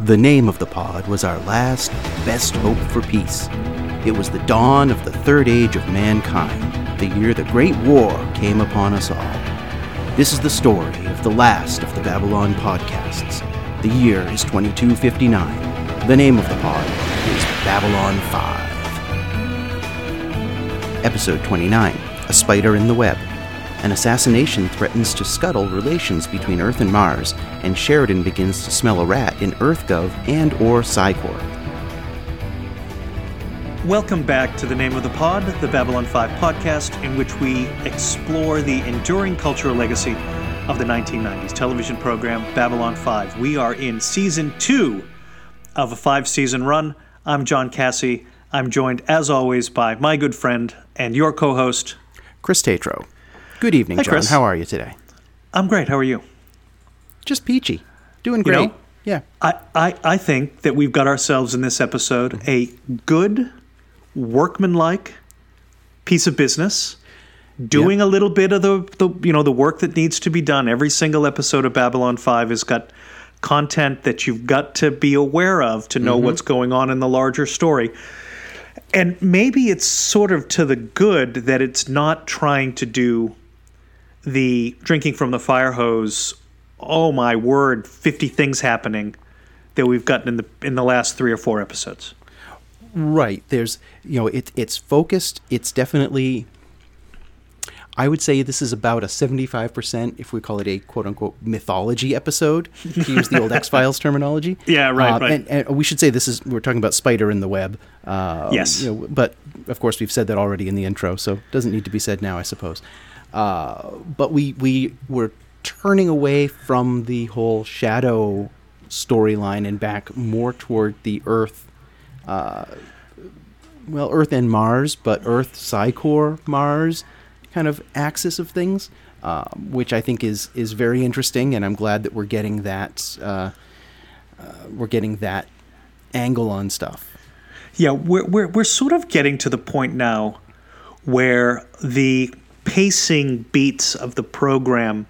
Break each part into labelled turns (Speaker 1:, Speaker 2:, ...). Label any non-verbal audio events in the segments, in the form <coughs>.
Speaker 1: The name of the pod was our last best hope for peace. It was the dawn of the third age of mankind, the year the Great War came upon us all. This is the story of the last of the Babylon podcasts. The year is 2259. The name of the pod is Babylon 5. Episode 29 A Spider in the Web. An assassination threatens to scuttle relations between Earth and Mars, and Sheridan begins to smell a rat in EarthGov and or Psi Corps.
Speaker 2: Welcome back to the name of the pod, the Babylon 5 podcast, in which we explore the enduring cultural legacy of the 1990s television program Babylon 5. We are in season two of a five season run. I'm John Cassie. I'm joined, as always, by my good friend and your co host,
Speaker 1: Chris Tatro. Good evening,
Speaker 2: Hi,
Speaker 1: John.
Speaker 2: Chris.
Speaker 1: How are you today?
Speaker 2: I'm great. How are you?
Speaker 1: Just peachy. Doing
Speaker 2: You
Speaker 1: great.
Speaker 2: know,
Speaker 1: yeah.
Speaker 2: I, I, I think that we've got ourselves in this episode a good, workmanlike piece of business, doing a little bit of the, the you know the work that needs to be done. Every single episode of Babylon Five has got content that you've got to be aware of to know mm-hmm. what's going on in the larger story. And maybe it's sort of to the good that it's not trying to do the drinking from the fire hose. Oh my word! Fifty things happening that we've gotten in the in the last three or four episodes.
Speaker 1: Right. There's, you know, it, it's focused. It's definitely, I would say this is about a 75%, if we call it a quote unquote mythology episode, to use the old <laughs> X Files terminology.
Speaker 2: Yeah, right,
Speaker 1: Uh,
Speaker 2: right.
Speaker 1: And, and we should say this is, we're talking about Spider in the Web. Uh,
Speaker 2: Yes.
Speaker 1: you know, but of course, we've said that already in the intro, so doesn't need to be said now, I suppose. Uh, but we, we were turning away from the whole shadow storyline and back more toward the Earth well, Earth and Mars, but Earth, Psi Corps, Mars kind of axis of things, um, which I think is is very interesting, and I'm glad that we're getting that uh, uh, we're getting that angle on stuff.
Speaker 2: Yeah, we're, we're, we're sort of getting to the point now where the pacing beats of the program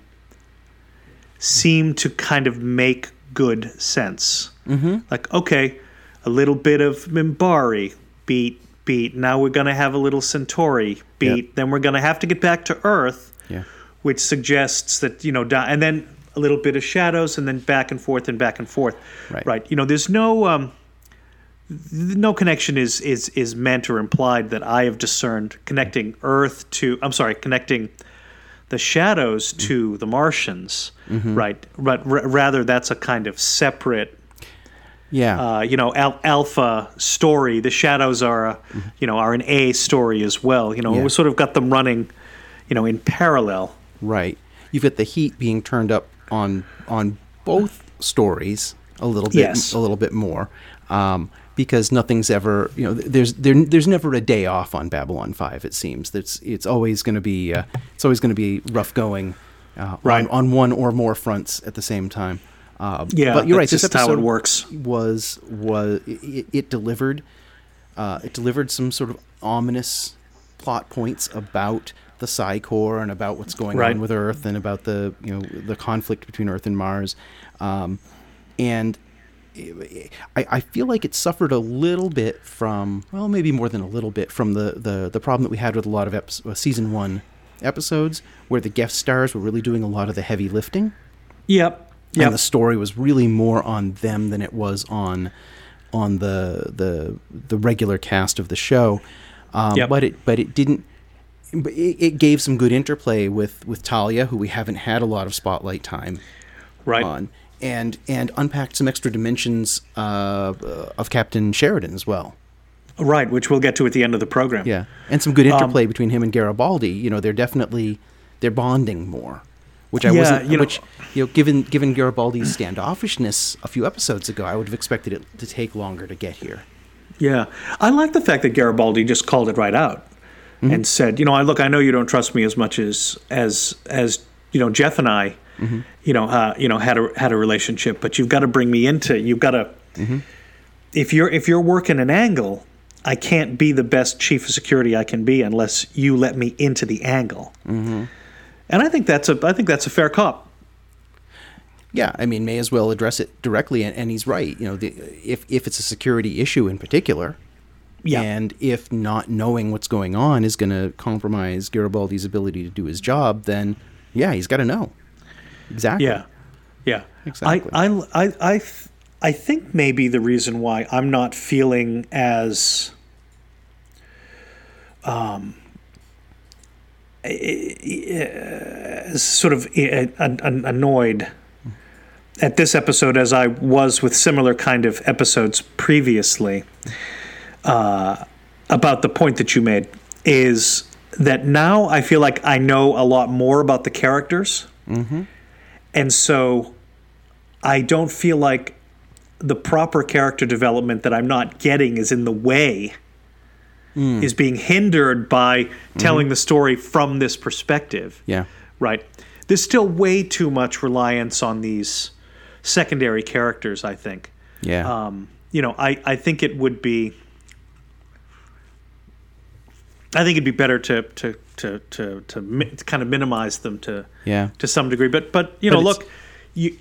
Speaker 2: seem to kind of make good sense. Mm-hmm. Like, okay, a little bit of Minbari, beat, beat. Now we're going to have a little Centauri, beat.
Speaker 1: Yep.
Speaker 2: Then we're going to have to get back to Earth,
Speaker 1: Yeah.
Speaker 2: which suggests that, you know, di- and then a little bit of shadows, and then back and forth and back and forth.
Speaker 1: Right.
Speaker 2: Right. You know, there's no. Um, no connection is is is meant or implied that I have discerned connecting Earth to I'm sorry connecting the shadows to the Martians right but r- rather that's a kind of separate
Speaker 1: Yeah,
Speaker 2: uh, you know al- alpha story the shadows are a, you know are an A story as well you know
Speaker 1: Yeah.
Speaker 2: we sort of got them running you know in parallel
Speaker 1: right. You've got the heat being turned up on on both stories a little bit,
Speaker 2: Yes.
Speaker 1: a little bit more. Um, because nothing's ever, you know, there's there, there's never a day off on Babylon Five. It seems it's it's always going to be uh, it's always going to be rough going, uh,
Speaker 2: Right.
Speaker 1: on, on one or more fronts at the same time. Um,
Speaker 2: yeah
Speaker 1: but you're right. This
Speaker 2: just how it
Speaker 1: episode
Speaker 2: works
Speaker 1: was was it, it delivered uh, it delivered some sort of ominous plot points about the Psi Corps and about what's going
Speaker 2: Right.
Speaker 1: on with Earth and about the you know the conflict between Earth and Mars, um, and I, I feel like it suffered a little bit from well maybe more than a little bit from the the, the problem that we had with a lot of uh, season one episodes where the guest stars were really doing a lot of the heavy lifting
Speaker 2: yep yep
Speaker 1: and the story was really more on them than it was on on the the the regular cast of the show. Um,
Speaker 2: Yep.
Speaker 1: But it but it didn't. But it, it gave some good interplay with with Talia, who we haven't had a lot of spotlight time
Speaker 2: right
Speaker 1: on, and and unpacked some extra dimensions uh, of Captain Sheridan as well.
Speaker 2: right which we'll get to at the end of the program
Speaker 1: Yeah, and some good interplay between him and Garibaldi. You know, they're definitely they're bonding more, which I
Speaker 2: Yeah,
Speaker 1: wasn't.
Speaker 2: you know-
Speaker 1: which you know, given given Garibaldi's standoffishness a few episodes ago, I would have expected it to take longer to get here.
Speaker 2: Yeah, I like the fact that Garibaldi just called it right out
Speaker 1: Mm-hmm.
Speaker 2: and said, you know, I look, I know you don't trust me as much as as as you know Jeff and I,
Speaker 1: Mm-hmm.
Speaker 2: you know, uh, you know had a had a relationship, but you've got to bring me into. You've got to
Speaker 1: Mm-hmm.
Speaker 2: if you're if you're working an angle, I can't be the best chief of security I can be unless you let me into the angle.
Speaker 1: Mm-hmm.
Speaker 2: And I think that's a I think that's a fair cop.
Speaker 1: Yeah, I mean, may as well address it directly, and, and he's right. You know, the, if if it's a security issue in particular,
Speaker 2: Yeah.
Speaker 1: and if not knowing what's going on is going to compromise Garibaldi's ability to do his job, then yeah, he's got to know exactly.
Speaker 2: Yeah, yeah.
Speaker 1: Exactly.
Speaker 2: I, I, I, I, th- I think maybe the reason why I'm not feeling as, um, as sort of eh, an- annoyed at this episode as I was with similar kind of episodes previously uh, about the point that you made is that now I feel like I know a lot more about the characters. Mm-hmm. And so I don't feel like the proper character development that I'm not getting is in the way, is being hindered by telling the story from this perspective.
Speaker 1: Yeah.
Speaker 2: Right. There's still way too much reliance on these secondary characters, I think.
Speaker 1: Yeah.
Speaker 2: Um, you know, I, I think it would be. I think it'd be better to to to to to, mi- to kind of minimize them to
Speaker 1: Yeah.
Speaker 2: to some degree. But but you know,
Speaker 1: But it's-
Speaker 2: look, you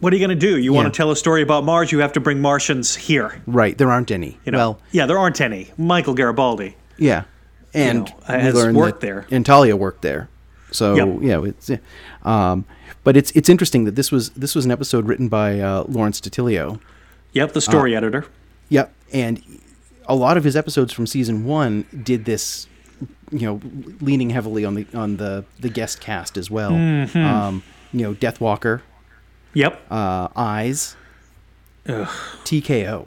Speaker 2: what are you going to do? You want to tell a story about Mars? You have to bring Martians here.
Speaker 1: right. There aren't any.
Speaker 2: You know?
Speaker 1: Well,
Speaker 2: yeah, there aren't any. Michael Garibaldi.
Speaker 1: yeah. And
Speaker 2: know, has worked there.
Speaker 1: And Talia worked there. So
Speaker 2: Yep.
Speaker 1: yeah, it's yeah. um, but it's it's interesting that this was this was an episode written by uh, Lawrence DiTillio.
Speaker 2: Yep, the
Speaker 1: Uh,
Speaker 2: story editor.
Speaker 1: Yep, and a lot of his episodes from season one did this, you know, leaning heavily on the on the the guest cast as well.
Speaker 2: Mm-hmm.
Speaker 1: Um, you know, Deathwalker,
Speaker 2: Yep.
Speaker 1: uh, Eyes, TKO.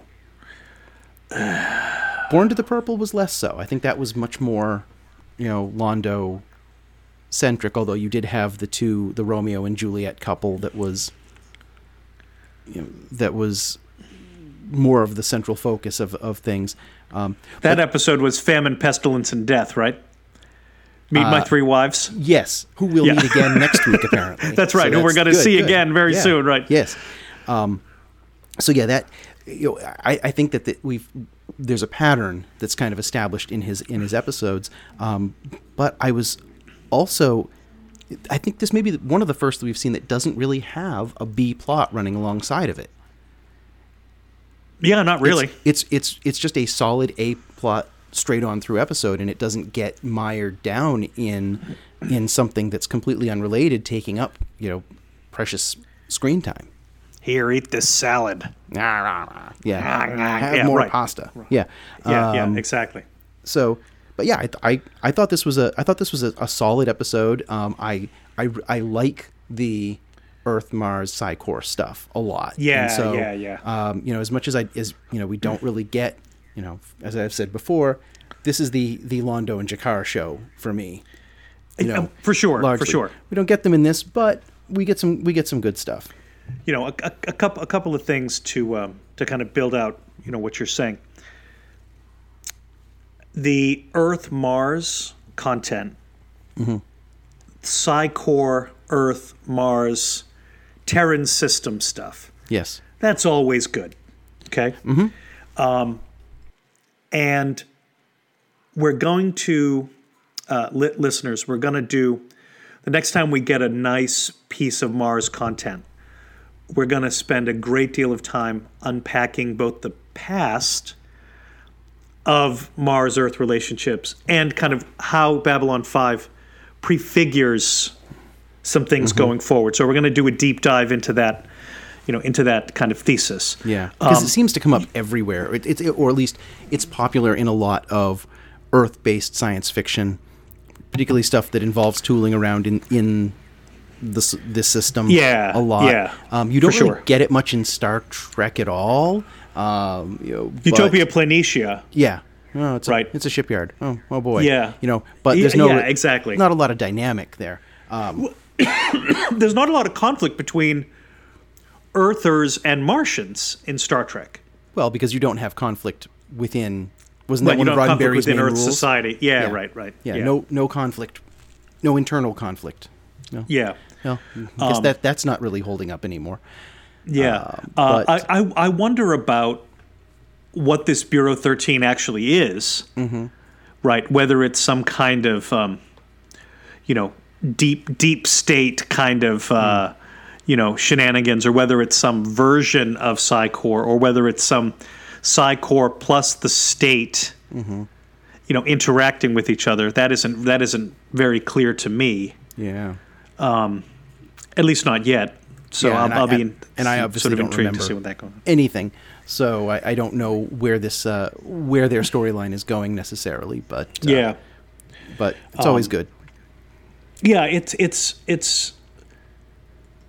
Speaker 1: Born to the Purple was less so. I think that was much more, you know, Londo centric. Although you did have the two, the Romeo and Juliet couple that was, you know, that was more of the central focus of of things. Um,
Speaker 2: that episode was famine, pestilence, and death. Right. Meet my three wives.
Speaker 1: Yes, who we'll
Speaker 2: Yeah.
Speaker 1: meet again next week, <laughs> apparently.
Speaker 2: That's right, who we're gonna see
Speaker 1: good.
Speaker 2: again very
Speaker 1: Yeah.
Speaker 2: soon, right.
Speaker 1: Yes. Um, so yeah, that you know, I, I think that the, we've there's a pattern that's kind of established in his in his episodes. Um, but I was also, I think this may be one of the first that we've seen that doesn't really have a B plot running alongside of it.
Speaker 2: Yeah, not really.
Speaker 1: It's it's it's, it's just a solid A plot straight on through episode, and it doesn't get mired down in in something that's completely unrelated, taking up you know precious screen time.
Speaker 2: Here, eat this salad.
Speaker 1: Yeah,
Speaker 2: Yeah,
Speaker 1: have more
Speaker 2: right.
Speaker 1: pasta. Yeah,
Speaker 2: Yeah,
Speaker 1: Um,
Speaker 2: yeah, exactly.
Speaker 1: so but yeah I, I i thought this was a i thought this was a, a solid episode um i i i like the earth mars Psi Corps stuff a lot
Speaker 2: Yeah,
Speaker 1: and so
Speaker 2: yeah, yeah.
Speaker 1: um you know as much as i as you know we don't really get you know as i've said before this is the the londo and G'Kar show for me you know
Speaker 2: Uh, for sure,
Speaker 1: largely.
Speaker 2: for sure.
Speaker 1: we don't get them in this but we get some we get some good stuff
Speaker 2: you know, a, a, a couple a couple of things to um, to kind of build out, you know, what you're saying. The Earth Mars content, Psi Corps, Earth Mars, Terran system stuff.
Speaker 1: yes
Speaker 2: That's always good. Okay. Mm-hmm. Um, and we're going to, uh, li- listeners, we're going to do the next time we get a nice piece of Mars content, we're going to spend a great deal of time unpacking both the past of Mars Earth relationships and kind of how Babylon 5 prefigures some things going forward. So we're going to do a deep dive into that, you know, into that kind of thesis.
Speaker 1: Yeah, because
Speaker 2: Um,
Speaker 1: it seems to come up everywhere. It, it, or at least it's popular in a lot of Earth-based science fiction, particularly stuff that involves tooling around in in this this system.
Speaker 2: Yeah,
Speaker 1: a lot.
Speaker 2: yeah,
Speaker 1: um, you don't really
Speaker 2: sure.
Speaker 1: get it much in Star Trek at all. Um, you know, but-
Speaker 2: Utopia Planitia.
Speaker 1: yeah. Oh, it's
Speaker 2: Right.
Speaker 1: A, it's a shipyard. Oh, oh boy.
Speaker 2: Yeah.
Speaker 1: You know, but there's no
Speaker 2: yeah, exactly.
Speaker 1: not a lot of dynamic there. Um, <coughs>
Speaker 2: There's not a lot of conflict between Earthers and Martians in Star Trek.
Speaker 1: well, because you don't have conflict within. Wasn't
Speaker 2: Right,
Speaker 1: that one of
Speaker 2: conflict
Speaker 1: Roddenberry's
Speaker 2: within
Speaker 1: main
Speaker 2: Earth
Speaker 1: rules?
Speaker 2: society. Yeah, right, right.
Speaker 1: Yeah, no no conflict, no internal conflict. No,
Speaker 2: Yeah,
Speaker 1: no. I guess that that's not really holding up anymore.
Speaker 2: yeah.
Speaker 1: Um,
Speaker 2: Uh,
Speaker 1: but-
Speaker 2: I, I I wonder about what this Bureau 13 actually is.
Speaker 1: Mm-hmm.
Speaker 2: Right, whether it's some kind of, um, you know, deep deep state kind of, uh,
Speaker 1: Mm.
Speaker 2: you know, shenanigans, or whether it's some version of Psi Corps, or whether it's some Psi Corps plus the state, you know, interacting with each other. That isn't that isn't very clear to me,
Speaker 1: Yeah.
Speaker 2: at least not yet. So
Speaker 1: Yeah,
Speaker 2: I'll,
Speaker 1: and I-
Speaker 2: I'll be
Speaker 1: and-
Speaker 2: in,
Speaker 1: and I obviously
Speaker 2: sort of
Speaker 1: don't
Speaker 2: intrigued
Speaker 1: remember.
Speaker 2: to see what that goes.
Speaker 1: anything. So I, I don't know where this uh, where their storyline is going necessarily, but uh,
Speaker 2: Yeah.
Speaker 1: but it's always
Speaker 2: Um,
Speaker 1: good.
Speaker 2: Yeah, it's it's it's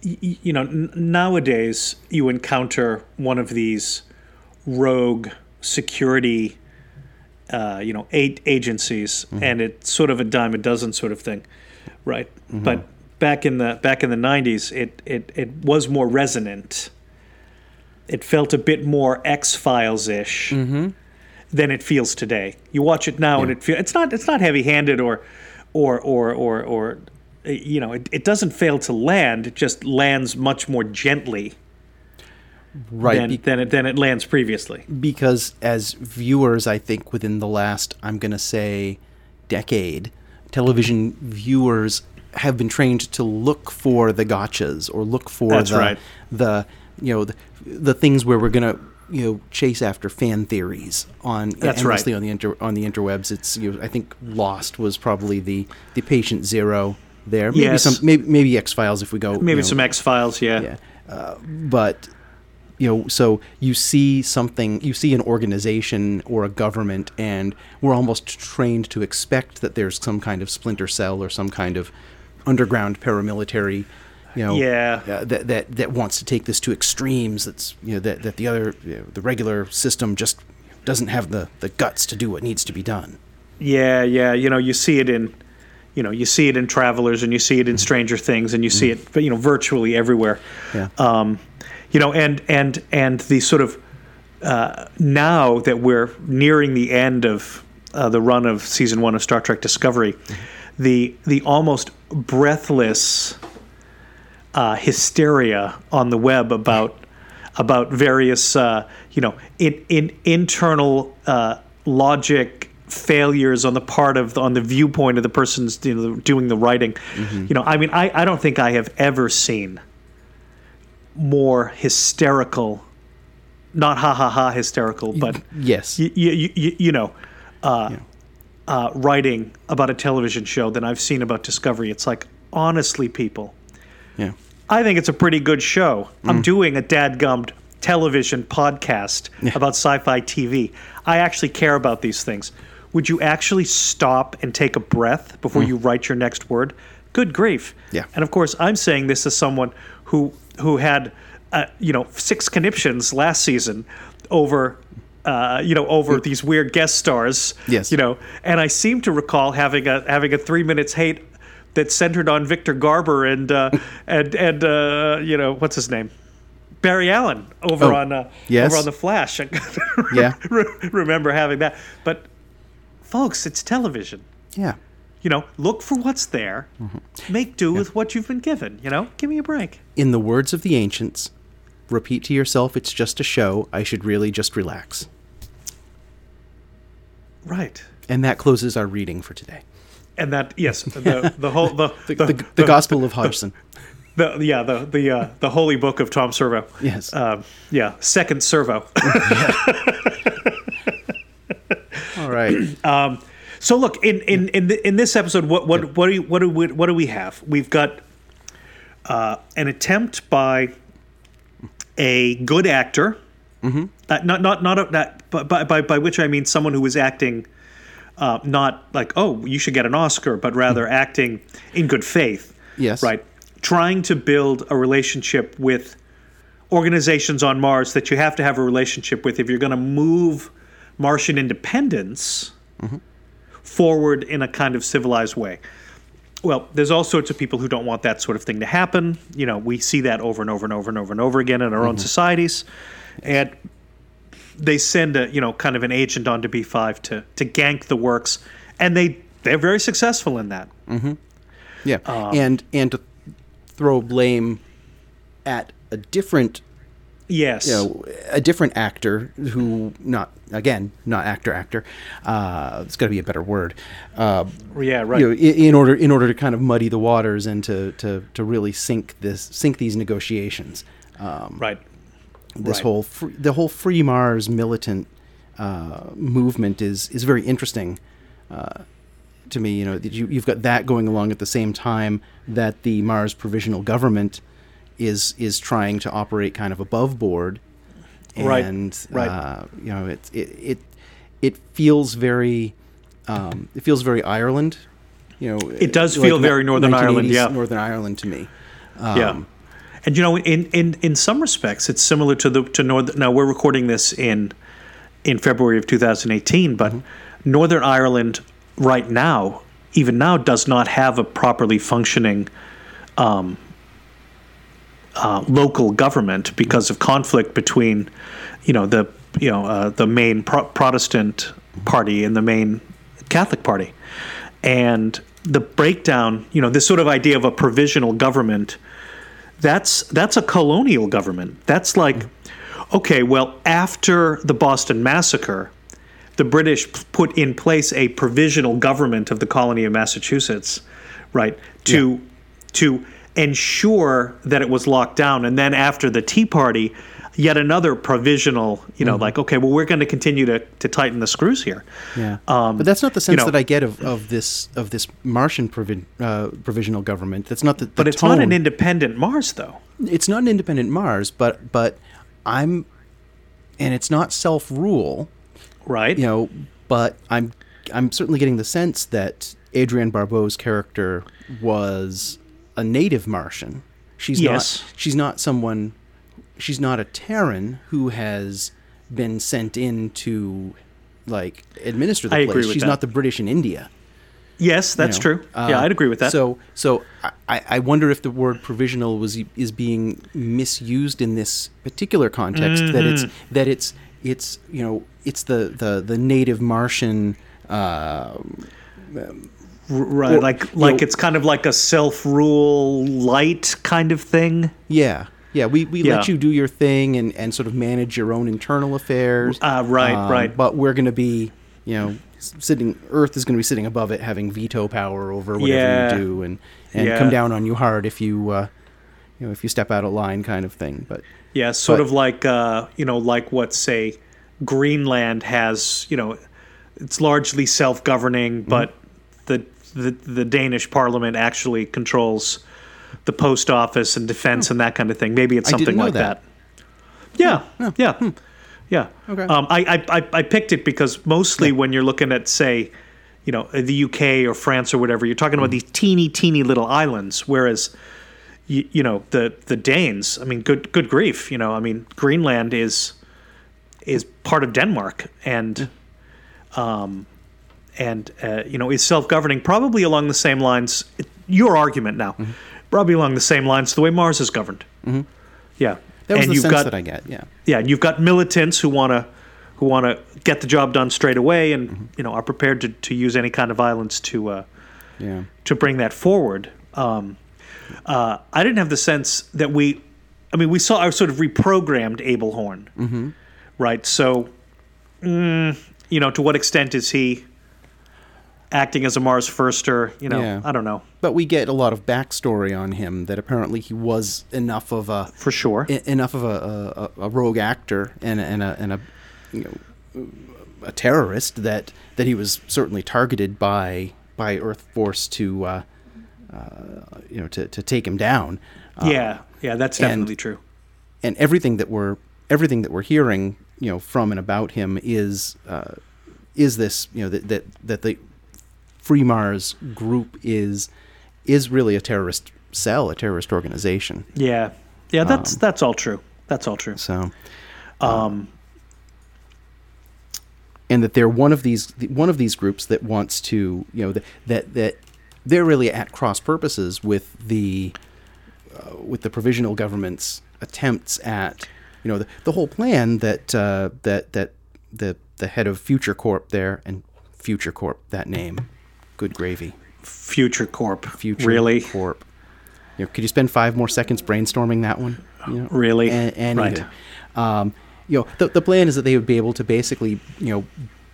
Speaker 2: you know n- nowadays you encounter one of these rogue security uh, you know eight agencies mm-hmm. and it's sort of a dime a dozen sort of thing right? Mm-hmm. But back in the back in the 90s it it, it was more resonant. It felt a bit more X-Files ish mm-hmm. than it feels today. You watch it now, and it feel it's not it's not heavy handed or or or or or you know it, it doesn't fail to land. It just lands much more gently
Speaker 1: Right.
Speaker 2: than
Speaker 1: be-
Speaker 2: than it than it lands previously.
Speaker 1: because as viewers, I think within the last, I'm going to say, decade, television viewers have been trained to look for the gotchas or look for
Speaker 2: That's
Speaker 1: the,
Speaker 2: right.
Speaker 1: the you know the, the things where we're going to you know chase after fan theories on
Speaker 2: That's
Speaker 1: endlessly
Speaker 2: right.
Speaker 1: on the inter, on the interwebs. It's you know, I think Lost was probably the the patient zero there. Maybe
Speaker 2: Yes.
Speaker 1: some maybe maybe X Files if we go
Speaker 2: Maybe
Speaker 1: you know,
Speaker 2: some X Files, yeah.
Speaker 1: yeah. Uh, but you know, so you see something, you see an organization or a government, and we're almost trained to expect that there's some kind of splinter cell or some kind of underground paramilitary, you know,
Speaker 2: Yeah.
Speaker 1: uh, that that that wants to take this to extremes. That's you know that that the other you know, the regular system just doesn't have the the guts to do what needs to be done.
Speaker 2: Yeah, yeah. You know, you see it in, you know, you see it in Travelers, and you see it in Stranger Things, and you see it, you know, virtually everywhere.
Speaker 1: Yeah.
Speaker 2: Um, you know, and and and the sort of uh, now that we're nearing the end of uh, the run of season one of Star Trek Discovery, the the almost breathless uh, hysteria on the web about about various uh, you know in, in internal uh, logic failures on the part of the, on the viewpoint of the person's you know, doing the writing. You know, I mean, I, I don't think I have ever seen more hysterical, not ha ha ha hysterical, but
Speaker 1: Yes.
Speaker 2: you, you, you, you know, uh, uh, writing about a television show than I've seen about Discovery. It's like, honestly, people,
Speaker 1: yeah.
Speaker 2: I think it's a pretty good show. I'm doing a dadgummed television podcast about sci fi TV. I actually care about these things. Would you actually stop and take a breath before you write your next word? Good grief.
Speaker 1: Yeah.
Speaker 2: And of course, I'm saying this as someone who who had, uh, you know, six conniptions last season over. Uh, you know, over these weird guest stars.
Speaker 1: Yes.
Speaker 2: You know, and I seem to recall having a having a three minutes hate that centered on Victor Garber and uh, <laughs> and and uh, you know what's his name, Barry Allen over
Speaker 1: Oh,
Speaker 2: on uh,
Speaker 1: yes.
Speaker 2: over on the Flash. <laughs>
Speaker 1: Yeah.
Speaker 2: remember having that, but folks, it's television.
Speaker 1: Yeah.
Speaker 2: You know, look for what's there,
Speaker 1: Mm-hmm.
Speaker 2: make do with what you've been given. You know, give me a break.
Speaker 1: In the words of the ancients, repeat to yourself, it's just a show. I should really just relax.
Speaker 2: Right.
Speaker 1: And that closes our reading for today.
Speaker 2: And that yes, the the whole <laughs> the
Speaker 1: The, the, the, Gospel of Hodgson.
Speaker 2: the yeah the the uh, the holy book of Tom Servo.
Speaker 1: Yes.
Speaker 2: Um, yeah, second servo. <laughs>
Speaker 1: All right. <clears throat>
Speaker 2: So look in in in, the, in this episode, what what what do you, what do we, what do we have? We've got uh, an attempt by a good actor, mm-hmm. uh, not not not a, that, but by, by by which I mean someone who is acting. Uh, not like oh you should get an Oscar, but rather hmm. acting in good faith.
Speaker 1: Yes.
Speaker 2: Right. Trying to build a relationship with organizations on Mars that you have to have a relationship with if you're going to move Martian independence mm-hmm. forward in a kind of civilized way. Well, there's all sorts of people who don't want that sort of thing to happen. You know, we see that over and over and over and over and over again in our own mm-hmm. societies. And they send a, you know, kind of an agent onto B5 to to gank the works and they they're very successful in that.
Speaker 1: Yeah.
Speaker 2: Um,
Speaker 1: and and to throw blame at a different
Speaker 2: Yes.
Speaker 1: you know, a different actor who not again not actor actor. Uh, it's got to be a better word. Uh,
Speaker 2: yeah. Right.
Speaker 1: you know, in, in order in order to kind of muddy the waters and to to, to really sink this sink these negotiations. Um,
Speaker 2: right.
Speaker 1: This
Speaker 2: Right.
Speaker 1: whole free, the whole free Mars militant uh, movement is is very interesting uh, to me. You know, that you, you've got that going along at the same time that the Mars provisional government is is trying to operate kind of above board,
Speaker 2: Right,
Speaker 1: and
Speaker 2: right.
Speaker 1: Uh, you know, it it it it feels very um, it feels very Ireland. You know,
Speaker 2: It does feel very Northern Ireland, yeah.
Speaker 1: Northern Ireland to me. Um,
Speaker 2: yeah. And you know, in, in, in some respects, it's similar to the to Northern. Now we're recording this in in February of 2018, but
Speaker 1: Mm-hmm.
Speaker 2: Northern Ireland right now, even now, does not have a properly functioning um, uh, local government because of conflict between, you know, the you know uh, the main Pro- Protestant party and the main Catholic party, and the breakdown. You know, this sort of idea of a provisional government that's that's a colonial government. That's like, okay, well, after the Boston Massacre, the British put in place a provisional government of the colony of Massachusetts, right, to to ensure that it was locked down. And then after the Tea Party, yet another provisional, you know, like, okay, well, we're going to continue to, to tighten the screws here.
Speaker 1: Yeah,
Speaker 2: Um,
Speaker 1: but that's not the sense
Speaker 2: know-
Speaker 1: that I get of, of this of this Martian provi- uh, provisional government. That's not the, the
Speaker 2: But it's not an independent Mars, though.
Speaker 1: it's not an independent Mars, but but I'm, and it's not self rule,
Speaker 2: Right?
Speaker 1: you know. But I'm I'm certainly getting the sense that Adrienne Barbeau's character was a native Martian. She's
Speaker 2: Yes.
Speaker 1: not she's not someone she's not a Terran who has been sent in to like administer the
Speaker 2: I
Speaker 1: place.
Speaker 2: agree with
Speaker 1: she's
Speaker 2: that.
Speaker 1: not the British in India.
Speaker 2: Yes, that's
Speaker 1: know.
Speaker 2: true. yeah,
Speaker 1: Uh,
Speaker 2: I'd agree with that.
Speaker 1: So, so I, I wonder if the word provisional was is being misused in this particular context. That it's
Speaker 2: Mm-hmm.
Speaker 1: that it's it's you know it's the the the native Martian. Uh,
Speaker 2: right
Speaker 1: Or,
Speaker 2: like like
Speaker 1: know-
Speaker 2: it's kind of like a self-rule light kind of thing
Speaker 1: yeah, yeah. We, we let you do your thing and, and sort of manage your own internal affairs.
Speaker 2: Uh, right, right.
Speaker 1: But we're going to be you know sitting. Earth is going to be sitting above it, having veto power over whatever
Speaker 2: Yeah.
Speaker 1: you do, and and
Speaker 2: Yeah.
Speaker 1: come down on you hard if you. Uh, you know, if you step out of line, kind of thing. But
Speaker 2: yeah sort
Speaker 1: But-
Speaker 2: of like uh you know like what say greenland has you know it's largely self-governing
Speaker 1: Mm-hmm.
Speaker 2: but the, the the danish parliament actually controls the post office and defense and that kind of thing. Maybe it's something like
Speaker 1: that.
Speaker 2: that, yeah yeah. Yeah.
Speaker 1: Okay.
Speaker 2: um, I, I, I, I picked it because mostly when you're looking at say you know the uk or france or whatever you're talking about these teeny teeny little islands whereas you, you know the the Danes. I mean, good good grief. You know, I mean, Greenland is is part of Denmark and um and uh, you know is self governing probably along the same lines. Your argument now, probably along the same lines the way Mars is governed. Mm-hmm. Yeah,
Speaker 1: that was
Speaker 2: and
Speaker 1: the sense
Speaker 2: got
Speaker 1: that I get. Yeah.
Speaker 2: yeah, and you've got militants who want to who want to get the job done straight away, and you know are prepared to, to use any kind of violence to uh,
Speaker 1: Yeah.
Speaker 2: to bring that forward. Um, uh, I didn't have the sense that we, I mean, we saw our sort of reprogrammed Abel Horn, mm-hmm. right? So, mm, you know, to what extent is he acting as a Mars firster? You know,
Speaker 1: Yeah.
Speaker 2: I don't know
Speaker 1: But we get a lot of backstory on him that apparently he was enough of a
Speaker 2: for sure.
Speaker 1: enough of a, a, a rogue actor and a, and a, and a you know a terrorist that that he was certainly targeted by by Earth Force to uh, uh, you know to, to take him down. Uh,
Speaker 2: yeah, yeah, that's
Speaker 1: and-
Speaker 2: definitely true.
Speaker 1: and everything that we're everything that we're hearing, you know, from and about him is uh, is this, you know, that that that the Free Mars group is is really a terrorist cell, a terrorist organization.
Speaker 2: Yeah, yeah, that's
Speaker 1: Um,
Speaker 2: that's all true. That's all true.
Speaker 1: So,
Speaker 2: Um,
Speaker 1: and that they're one of these one of these groups that wants to, you know, that that, that they're really at cross purposes with the uh, with the provisional government's attempts at, you know, the, the whole plan that uh, that that the the head of Future Corp there and Future Corp that name, good gravy,
Speaker 2: Future Corp.
Speaker 1: Future
Speaker 2: really?
Speaker 1: Corp. You know, could you spend five more seconds brainstorming that one? You know,
Speaker 2: Really?
Speaker 1: A- anywho.
Speaker 2: Right.
Speaker 1: Um, you know, the, the plan is that they would be able to basically, you know,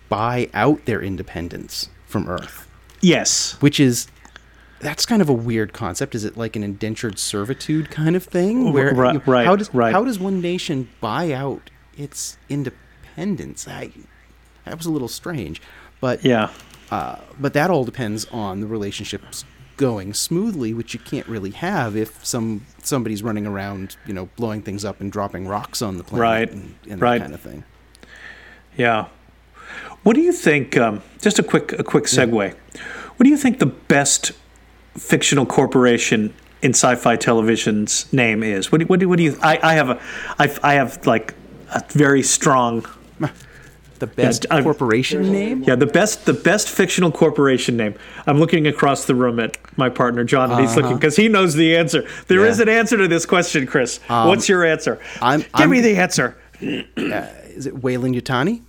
Speaker 1: buy out their independence from Earth,
Speaker 2: Yes.
Speaker 1: which is that's kind of a weird concept. Is it like an indentured servitude kind of thing? Where
Speaker 2: Right,
Speaker 1: you know,
Speaker 2: right,
Speaker 1: how does
Speaker 2: right.
Speaker 1: how does one nation buy out its independence? I that was a little strange, but
Speaker 2: Yeah.
Speaker 1: Uh, but that all depends on the relationships going smoothly, which you can't really have if some somebody's running around, you know, blowing things up and dropping rocks on the planet,
Speaker 2: Right,
Speaker 1: and, and
Speaker 2: right.
Speaker 1: that kind of thing.
Speaker 2: Yeah. What do you think? Um, just a quick a quick segue. What do you think the best fictional corporation in sci-fi television's name is? What do, what do, what do you? I, I have a I, I have like a very strong <laughs>
Speaker 1: The best
Speaker 2: I'm-
Speaker 1: corporation name?
Speaker 2: yeah the best the best fictional corporation name. I'm looking across the room at my partner John, and he's looking because he knows the answer. There is
Speaker 1: Uh-huh. Yeah. Um,
Speaker 2: an answer to this question, Chris. What's your answer?
Speaker 1: I'm-
Speaker 2: Give
Speaker 1: I'm-
Speaker 2: me the answer.
Speaker 1: Is it Weyland-Yutani?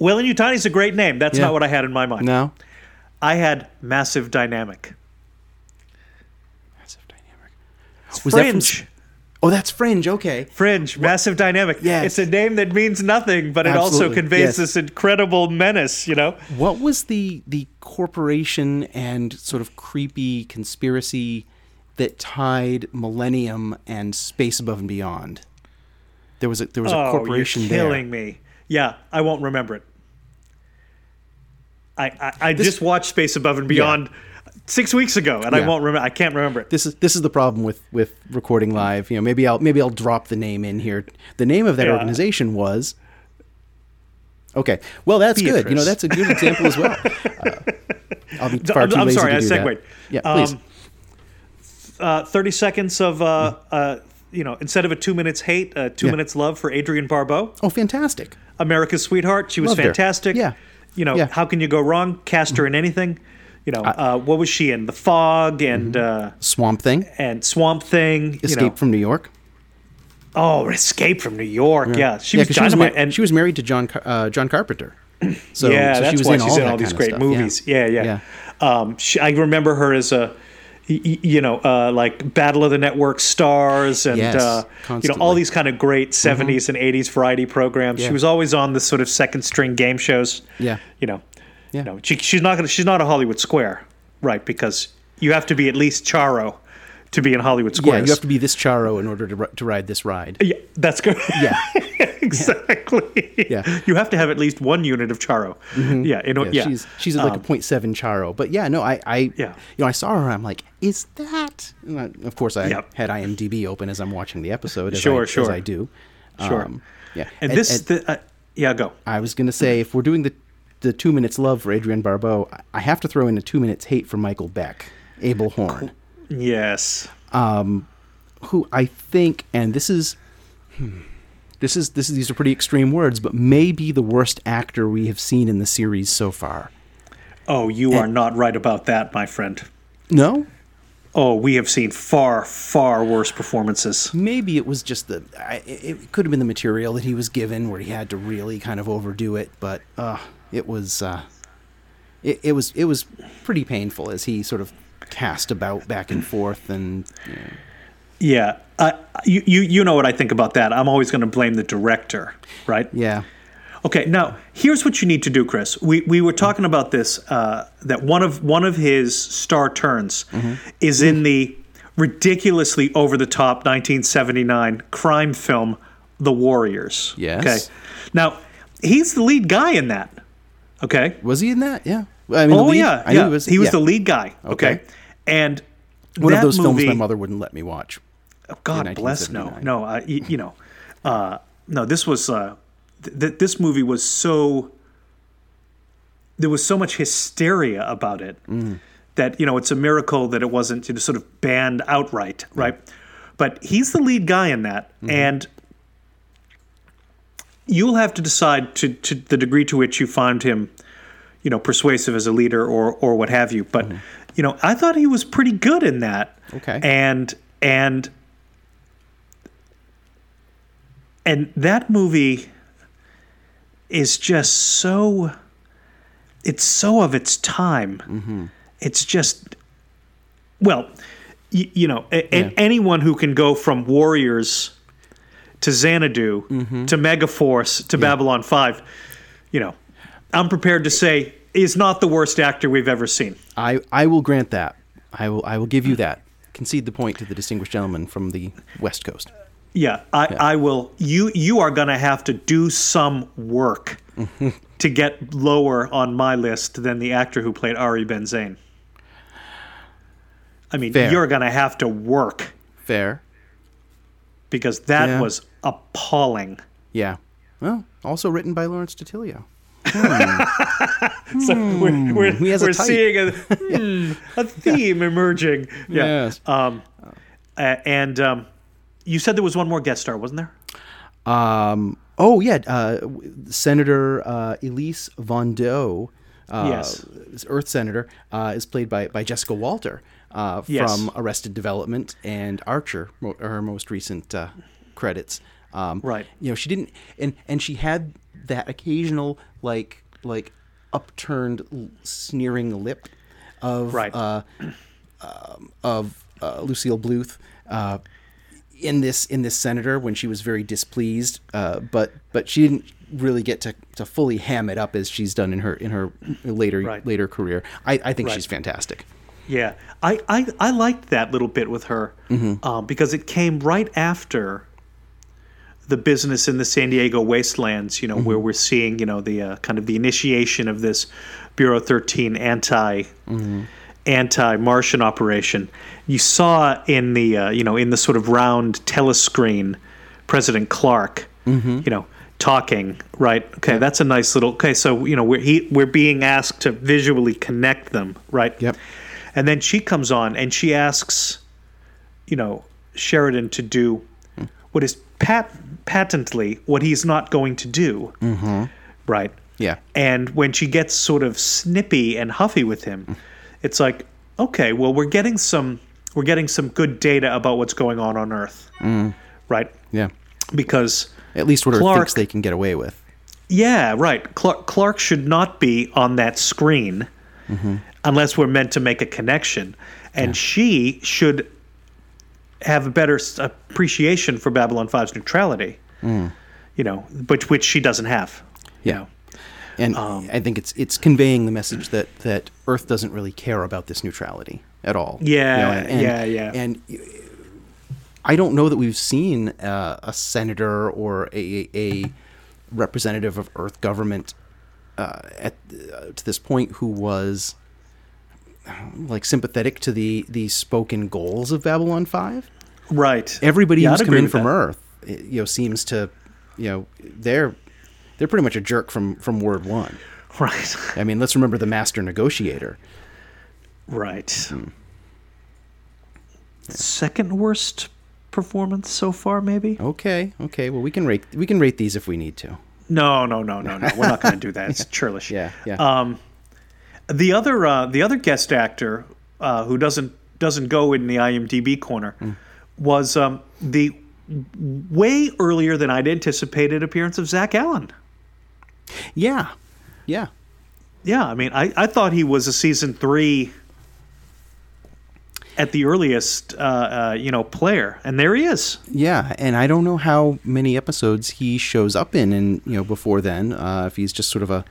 Speaker 2: Whalen Utani's a great name. That's
Speaker 1: Yeah.
Speaker 2: not what I had in my mind.
Speaker 1: No.
Speaker 2: I had Massive Dynamic.
Speaker 1: Massive Dynamic. Was that from-
Speaker 2: Fringe.
Speaker 1: Oh, that's Fringe. Okay.
Speaker 2: Fringe, Massive Dynamic.
Speaker 1: Yeah,
Speaker 2: It's a name that means nothing, but it also conveys
Speaker 1: yes.
Speaker 2: this incredible menace, you know?
Speaker 1: What was the the corporation and sort of creepy conspiracy that tied Millennium and Space Above and Beyond? There was a there was a
Speaker 2: oh,
Speaker 1: corporation
Speaker 2: you're
Speaker 1: there.
Speaker 2: killing me. Yeah, I won't remember it. I I, I just watched Space Above and Beyond six weeks ago, and I won't remember. I can't remember it.
Speaker 1: This is this is the problem with with recording live. You know, maybe I'll maybe I'll drop the name in here. The name of that
Speaker 2: Yeah.
Speaker 1: organization was. Okay, well that's good. You know, that's a good example as well. <laughs> Uh, I'll be far
Speaker 2: I'm,
Speaker 1: too
Speaker 2: I'm
Speaker 1: lazy
Speaker 2: sorry,
Speaker 1: to
Speaker 2: I
Speaker 1: do that.
Speaker 2: segued.
Speaker 1: Yeah, please.
Speaker 2: Um, uh, 30 seconds of, uh, uh, you know, instead of a two minutes hate, uh, two
Speaker 1: Yeah.
Speaker 2: minutes love for Adrienne Barbeau.
Speaker 1: oh, fantastic.
Speaker 2: America's sweetheart. She was
Speaker 1: Loved her.
Speaker 2: fantastic.
Speaker 1: Yeah.
Speaker 2: You know,
Speaker 1: Yeah.
Speaker 2: how can you go wrong? Cast her in anything. You know, uh, what was she in? The Fog and uh,
Speaker 1: Swamp Thing,
Speaker 2: and Swamp Thing.
Speaker 1: Mm-hmm. Escape
Speaker 2: you know.
Speaker 1: from New York.
Speaker 2: oh, Escape from New York. Yeah, she
Speaker 1: yeah,
Speaker 2: was
Speaker 1: she was,
Speaker 2: and
Speaker 1: she was married to John Car- uh, John Carpenter. <clears throat> So,
Speaker 2: yeah,
Speaker 1: so
Speaker 2: that's
Speaker 1: she was
Speaker 2: why
Speaker 1: in
Speaker 2: she's
Speaker 1: all
Speaker 2: in all these great
Speaker 1: stuff.
Speaker 2: movies. Yeah, yeah.
Speaker 1: Yeah.
Speaker 2: Um, she, I remember her as a you know, uh, like Battle of the Network stars and
Speaker 1: Yes,
Speaker 2: uh, you know all.
Speaker 1: Mm-hmm.
Speaker 2: these kind of great 70s and 80s variety programs.
Speaker 1: Yeah.
Speaker 2: She was always on the sort of second string game shows.
Speaker 1: Yeah.
Speaker 2: You know,
Speaker 1: Yeah.
Speaker 2: know, she, she's not gonna, she's not a Hollywood square, right? Because you have to be at least Charo to be in Hollywood
Speaker 1: Square.
Speaker 2: Yeah,
Speaker 1: you have to be this Charo in order to to ride this ride.
Speaker 2: Yeah, that's good. <laughs>
Speaker 1: Yeah,
Speaker 2: exactly.
Speaker 1: Yeah.
Speaker 2: You have to have at least one unit of Charo. Yeah. You know,
Speaker 1: yeah,
Speaker 2: yeah.
Speaker 1: she's she's at like
Speaker 2: Um,
Speaker 1: a point seven Charo. But yeah, no, I I
Speaker 2: Yeah.
Speaker 1: you know I saw her. I'm like, is that? I, of course, I
Speaker 2: Yep.
Speaker 1: had IMDb open as I'm watching the episode. As
Speaker 2: Sure,
Speaker 1: I,
Speaker 2: sure.
Speaker 1: As I do.
Speaker 2: Sure.
Speaker 1: Um, yeah,
Speaker 2: And, this, the, uh, yeah, go.
Speaker 1: I was gonna say if we're doing the the two minutes love for Adrienne Barbeau, I- have to throw in a two minutes hate for Michael Beck, Abel Horn.
Speaker 2: Yes.
Speaker 1: who I think, and this is, hmm, this is this is these are pretty extreme words, but may be the worst actor we have seen in the series so far.
Speaker 2: Oh, you are not right about that, my friend.
Speaker 1: No,
Speaker 2: Oh, we have seen far, far worse performances.
Speaker 1: maybe it was just the. I, it it could have been the material that he was given, where he had to really kind of overdo it. But uh, it was, uh, it, it was it was pretty painful as he sort of cast about back and forth, and you know,
Speaker 2: Yeah. Uh, you, you, you know what I think about that. I'm always going to blame the director, right?
Speaker 1: yeah,
Speaker 2: Okay, now here's what you need to do, Chris. We we were talking about this uh, that one of one of his star turns
Speaker 1: Mm-hmm.
Speaker 2: is in the ridiculously over the top 1979 crime film The Warriors.
Speaker 1: Yes.
Speaker 2: Okay. Now he's the lead guy in that. Okay.
Speaker 1: was he in that? Yeah, I mean,
Speaker 2: Oh yeah,
Speaker 1: I
Speaker 2: yeah.
Speaker 1: he was,
Speaker 2: he was
Speaker 1: yeah.
Speaker 2: the lead guy. Okay.
Speaker 1: Okay.
Speaker 2: And
Speaker 1: One of those films my mother wouldn't let me watch.
Speaker 2: Oh,
Speaker 1: God
Speaker 2: bless. No, no. Uh, you, you know, uh, no. This was uh, th- th- this movie was so. There was so much hysteria about it that you know it's a miracle that it wasn't you know, sort of banned outright, right? But he's the lead guy in that, and you'll have to decide to to the degree to which you find him, you know, persuasive as a leader or or what have you. But mm-hmm. you know, I thought he was pretty good in that.
Speaker 1: Okay.
Speaker 2: and and and that movie is just so it's so of its time mm-hmm. it's just well y- you know, a- a- anyone who can go from Warriors to Xanadu
Speaker 1: Mm-hmm.
Speaker 2: to Megaforce to Babylon 5, you know, I'm prepared to say is not the worst actor we've ever seen.
Speaker 1: I, I will grant that. I will I will give you that. Concede the point to the distinguished gentleman from the West Coast.
Speaker 2: Yeah, I, I will. You you are going to have to do some work <laughs> to get lower on my list than the actor who played Ari Ben Zayn. I mean,
Speaker 1: Fair.
Speaker 2: you're going to have to work
Speaker 1: Fair.
Speaker 2: because that
Speaker 1: Yeah.
Speaker 2: was appalling.
Speaker 1: Yeah. Well, also written by Lawrence DiTillio. <laughs>
Speaker 2: So we're we're,
Speaker 1: He has
Speaker 2: we're
Speaker 1: type.
Speaker 2: seeing a, <laughs> hmm, a theme emerging. <laughs> Yeah.
Speaker 1: Yes.
Speaker 2: Um, a- and um, you said there was one more guest star, wasn't there?
Speaker 1: Um, oh yeah, uh, Senator uh, Elise Voudreau, uh,
Speaker 2: Yes.
Speaker 1: Earth Senator, uh, is played by, by Jessica Walter uh,
Speaker 2: Yes.
Speaker 1: from Arrested Development and Archer, her most recent uh, credits. Um,
Speaker 2: Right.
Speaker 1: You know, she didn't, and and she had that occasional like like upturned sneering lip of
Speaker 2: Right.
Speaker 1: uh, um, of uh, Lucille Bluth. Uh, in this in this senator when she was very displeased, uh, but but she didn't really get to, to fully ham it up as she's done in her in her later
Speaker 2: Right.
Speaker 1: later career. I, I think
Speaker 2: Right.
Speaker 1: she's fantastic.
Speaker 2: Yeah, I, I, I liked that little bit with her
Speaker 1: Mm-hmm.
Speaker 2: um, because it came right after the business in the San Diego wastelands. You know, where
Speaker 1: Mm-hmm.
Speaker 2: we're seeing you know the uh, kind of the initiation of this Bureau 13 anti
Speaker 1: Mm-hmm.
Speaker 2: anti Martian operation. You saw in the uh, you know in the sort of round telescreen, President Clark.
Speaker 1: Mm-hmm.
Speaker 2: You know. Talking right, okay. That's a nice little. Okay, so you know we're he, we're being asked to visually connect them, right?
Speaker 1: Yep.
Speaker 2: And then she comes on and she asks, you know, Sheridan to do what is pat- patently what he's not going to do. Mm-hmm. Right.
Speaker 1: Yeah.
Speaker 2: And when she gets sort of snippy and huffy with him, mm. it's like, okay, well, we're getting some we're getting some good data about what's going on on Earth, mm. right?
Speaker 1: Yeah.
Speaker 2: Because
Speaker 1: At least what
Speaker 2: Clark-
Speaker 1: thinks they can get away with.
Speaker 2: yeah, right. Clark, Clark should not be on that screen mm-hmm. unless we're meant to make a connection. And she should have a better appreciation for Babylon 5's neutrality, you know, but which she doesn't have. You
Speaker 1: Yeah.
Speaker 2: know.
Speaker 1: And I think it's it's conveying the message that that Earth doesn't really care about this neutrality at all.
Speaker 2: Yeah,
Speaker 1: and,
Speaker 2: yeah, yeah.
Speaker 1: And I don't know that we've seen uh, a senator or a, a representative of Earth government uh, at uh, to this point who was like sympathetic to the the spoken goals of Babylon Five.
Speaker 2: Right.
Speaker 1: Everybody
Speaker 2: Yeah,
Speaker 1: who's
Speaker 2: I'd
Speaker 1: come in from
Speaker 2: that.
Speaker 1: Earth, you know, seems to, you know, they're they're pretty much a jerk from from word one.
Speaker 2: Right. <laughs>
Speaker 1: I mean, let's remember the master negotiator.
Speaker 2: Right. Second worst performance so far, maybe?
Speaker 1: Okay, okay. Well, we can rate we can rate these if we need to.
Speaker 2: No, no, no, no, no. We're not going to do that. It's <laughs> churlish.
Speaker 1: Yeah, yeah.
Speaker 2: Um, the other uh, the other guest actor uh, who doesn't doesn't go in the IMDb corner was um, the way earlier than I'd anticipated appearance of Zach Allen.
Speaker 1: yeah, yeah.
Speaker 2: Yeah, I mean, I, I thought he was a season three at the earliest, uh, uh, you know, player, and there he is.
Speaker 1: Yeah, and I don't know how many episodes he shows up in, and you know, before then, uh, if he's just sort of a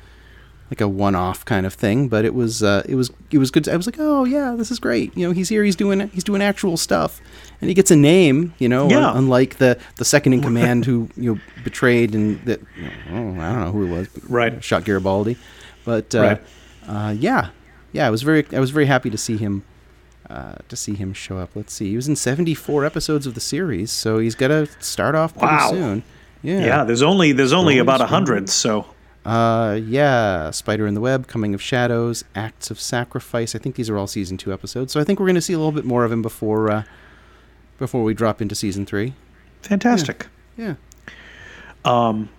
Speaker 1: like a one-off kind of thing. But it was uh, it was it was good. I was like, oh yeah, this is great. You know, he's here. He's doing he's doing actual stuff, and he gets a name. You know,
Speaker 2: Yeah.
Speaker 1: un- unlike the the second in command who you know betrayed and that oh, I don't know who it was.
Speaker 2: Right.
Speaker 1: shot Garibaldi, but uh,
Speaker 2: Right.
Speaker 1: uh, yeah, yeah. I was very I was very happy to see him. Uh, to see him show up. Let's see. He was in 74 episodes of the series, so he's got to start off pretty
Speaker 2: Wow.
Speaker 1: soon. Yeah.
Speaker 2: Yeah, there's only there's only about a hundred, so
Speaker 1: Uh, yeah. Spider in the Web, Coming of Shadows, Acts of Sacrifice. I think these are all season two episodes, so I think we're going to see a little bit more of him before uh, before we drop into season three.
Speaker 2: fantastic.
Speaker 1: Yeah. Um.